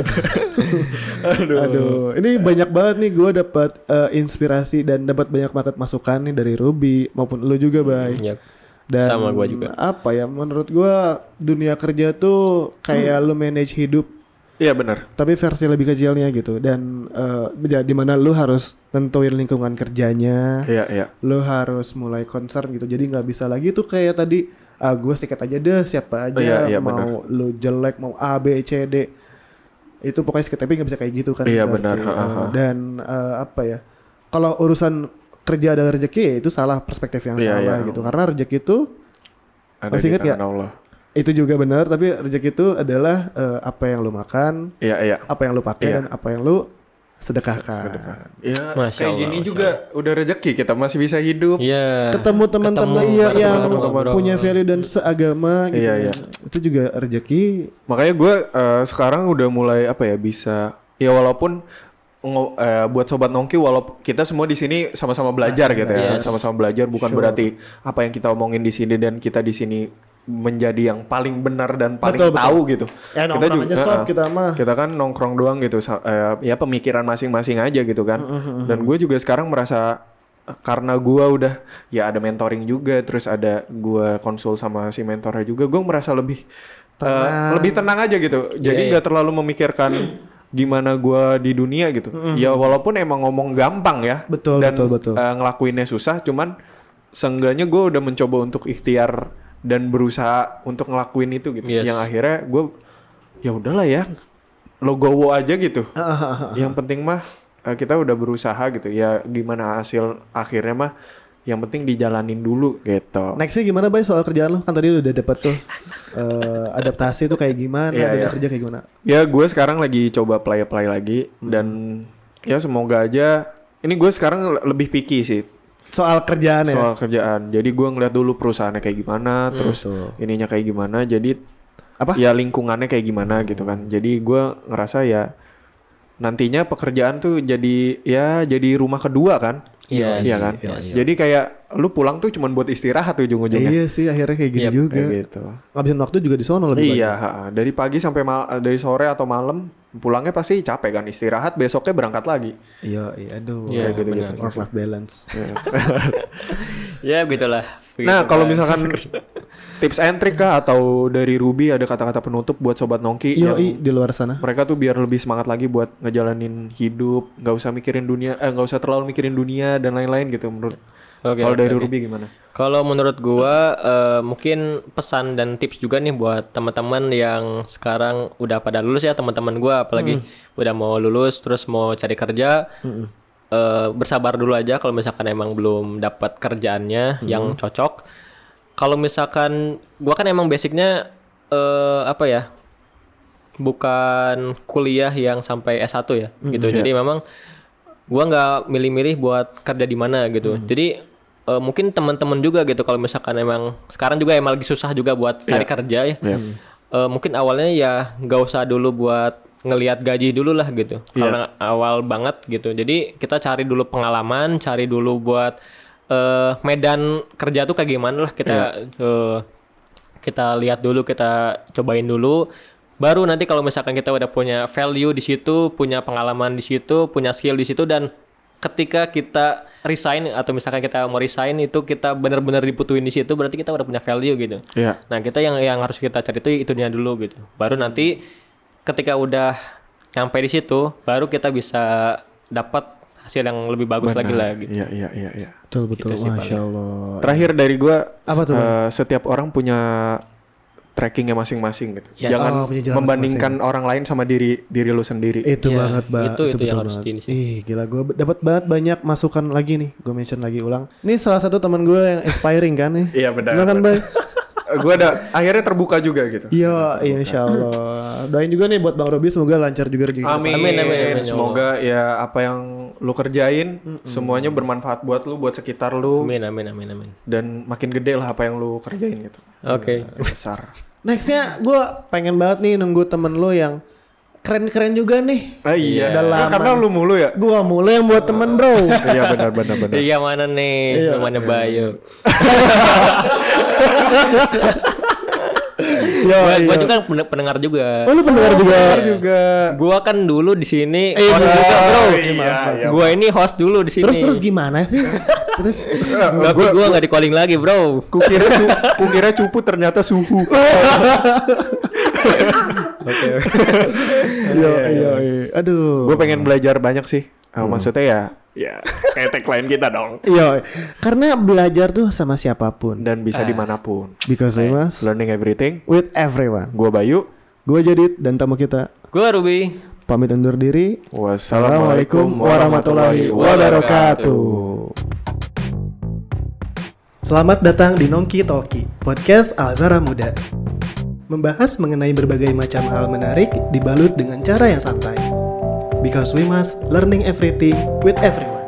Aduh. Ini banyak banget nih gue dapat eh, inspirasi dan dapat banyak banget masukan nih dari Ruby maupun lu juga, Bay. Yap. Dan Sama gua juga. Apa ya? Menurut gua dunia kerja tuh kayak lu manage hidup iya benar. Tapi versi lebih kecilnya gitu. Dan ya, di mana lu harus tentuin lingkungan kerjanya. Iya iya. Lu harus mulai concern gitu. Jadi nggak bisa lagi tuh kayak tadi ah gue sikat aja deh siapa aja Oh, iya, iya, mau lu jelek mau A B C D. Itu pokoknya sikat tapi nggak bisa kayak gitu kan Iya, benar. Ha. dan eh, apa ya kalau urusan kerja ada rezeki ya itu salah perspektif yang Iya, salah iya. gitu. Karena rezeki itu ada Masih Allah itu juga benar tapi rezeki itu adalah eh, apa yang lu makan iya iya apa yang lu pakai Iya. dan apa yang lu sedekahkan. ya Masya kayak Allah, gini Masya juga udah rezeki kita masih bisa hidup Iya. Ketemu teman-teman Ketemu, iya ketemu, yang ngobrol. punya value dan seagama gitu. Iya, iya. Itu juga rezeki. makanya gue eh, sekarang udah mulai apa ya bisa ya walaupun ngo- eh, buat sobat nongki walaupun kita semua di sini sama-sama belajar gitu ya Yes. sama-sama belajar bukan berarti apa yang kita omongin di sini dan kita di sini menjadi yang paling benar dan paling Betul, betul. tahu gitu. Ya nongkrong aja sob eh, kita mah. kita kan nongkrong doang gitu eh, ya pemikiran masing-masing aja gitu kan. Dan gue juga sekarang merasa karena gue udah ya ada mentoring juga terus ada gue konsul sama si mentornya juga gue merasa lebih eh, lebih tenang aja gitu. Jadi Iya, nggak terlalu memikirkan gimana gue di dunia gitu. Ya walaupun emang ngomong gampang ya Betul, dan betul, betul. eh, ngelakuinnya susah cuman seenggaknya gue udah mencoba untuk ikhtiar dan berusaha untuk ngelakuin itu gitu Yes. yang akhirnya gue ya udahlah ya logowo aja gitu yang penting mah eh, kita udah berusaha gitu ya gimana hasil akhirnya mah yang penting dijalanin dulu gitu Nextnya gimana bay soal kerjaan lo? Kan tadi udah dapat tuh eh, adaptasi tuh kayak gimana, Iya, dunia iya. kerja kayak gimana? ya gue sekarang lagi coba play play lagi dan ya semoga aja ini gue sekarang lebih picky sih Soal kerjaan ya. soal kerjaan jadi gue ngeliat dulu perusahaannya kayak gimana terus Betul. ininya kayak gimana jadi Apa? ya lingkungannya kayak gimana gitu kan jadi gue ngerasa ya nantinya pekerjaan tuh jadi ya jadi rumah kedua kan Yes, iya kan yes. jadi kayak lu pulang tuh cuman buat istirahat ujung-ujungnya Iya sih akhirnya kayak gitu Yep, juga. kayak gitu Ngabisin waktu juga di sono lebih iya dari pagi sampai mal dari sore atau malam pulangnya pasti capek kan istirahat besoknya berangkat lagi. Iya, iya aduh. Iya, Kayak gitu-gitu. benar. Work life balance. Ya begitulah. nah kalau misalkan tips and trick kah atau dari Ruby ada kata-kata penutup buat sobat nongki yang Yoi di luar sana. mereka tuh biar lebih semangat lagi buat ngejalanin hidup, nggak usah mikirin dunia, eh nggak usah terlalu mikirin dunia dan lain-lain gitu menurut. Oke, Kalau dari oke. Ruby gimana? Kalau menurut gua eh, mungkin pesan dan tips juga nih buat teman-teman yang sekarang udah pada lulus ya teman-teman gua apalagi udah mau lulus terus mau cari kerja. eh, bersabar dulu aja kalau misalkan emang belum dapat kerjaannya yang cocok. Kalau misalkan gua kan emang basicnya eh apa ya? bukan kuliah yang sampai S1 ya gitu. Jadi memang gua nggak milih-milih buat kerja di mana gitu. Jadi eh, mungkin teman-teman juga gitu kalau misalkan emang sekarang juga emang lagi susah juga buat cari kerja ya. Eh, mungkin awalnya ya nggak usah dulu buat ngelihat gaji dulu lah gitu. Karena awal banget gitu. Jadi kita cari dulu pengalaman, cari dulu buat eh, medan kerja tuh kayak gimana lah kita eh, kita lihat dulu, kita cobain dulu. Baru nanti kalau misalkan kita udah punya value di situ, punya pengalaman di situ, punya skill di situ dan ketika kita resign atau misalkan kita mau resign itu kita benar-benar dibutuhin di situ berarti kita udah punya value gitu. Iya. Nah, kita yang yang harus kita cari itu itunya dulu gitu. Baru nanti ketika udah nyampe di situ, baru kita bisa dapat hasil yang lebih bagus lagi lah gitu. Iya iya iya. iya. Betul betul. Gitu sih Masya Allah. Terakhir dari gua Apa tuh, eh, setiap orang punya trackingnya masing-masing gitu. Ya. Jangan Oh, punya jalan membandingkan orang lain sama diri diri lu sendiri. Itu Iya, banget, Mbak. itu- itu yang betul harus banget. Ih, gila gue dapat banget banyak masukan lagi nih. Gue mention lagi ulang. Ini salah satu teman gue yang inspiring kan nih. Iya, benar, Benar kan, Bay? gue ada akhirnya terbuka juga gitu. Iya, iya insya Allah. Doain juga nih buat Bang Robi semoga lancar juga rezeki. Amin. Amin, amin, amin, ya Semoga ya apa yang lu kerjain semuanya bermanfaat buat lu, buat sekitar lu Amin amin amin amin. dan makin gede lah apa yang lu kerjain gitu. Oke. Besar. Nextnya gue pengen banget nih nunggu temen lo yang keren-keren juga nih. Ah iya. Udah lama karena lu mulu ya. Gue mulai yang buat temen bro. iya benar benar benar. Iya mana nih? Mana Bayu? Yo, gua, gua iya. juga kan pen- pendengar juga. Oh lu pendengar juga. juga. Gua kan dulu di sini Eh, host iya. juga, Bro. Iya, iya. Gua ini host dulu di sini. Terus terus gimana sih? terus Tapi gua nggak di calling lagi, Bro. Kukira cu- kukira cupu ternyata suhu. yo yo yo. Aduh. Gue pengen belajar banyak sih. Eh, Maksudnya ya, ya kayak tagline kita dong. Yo, karena belajar tuh sama siapa pun. Dan bisa di mana pun. Because we must Learning everything. with everyone. Gue Bayu. Gue Jadid dan tamu kita Gua Ruby. Pamit undur diri. Wassalamualaikum Assalamualaikum warahmatullahi wabarakatuh. Selamat datang di Nongki Talki, podcast Alzara Muda. Membahas mengenai berbagai macam hal menarik dibalut dengan cara yang santai. Because we must learning everything with everyone.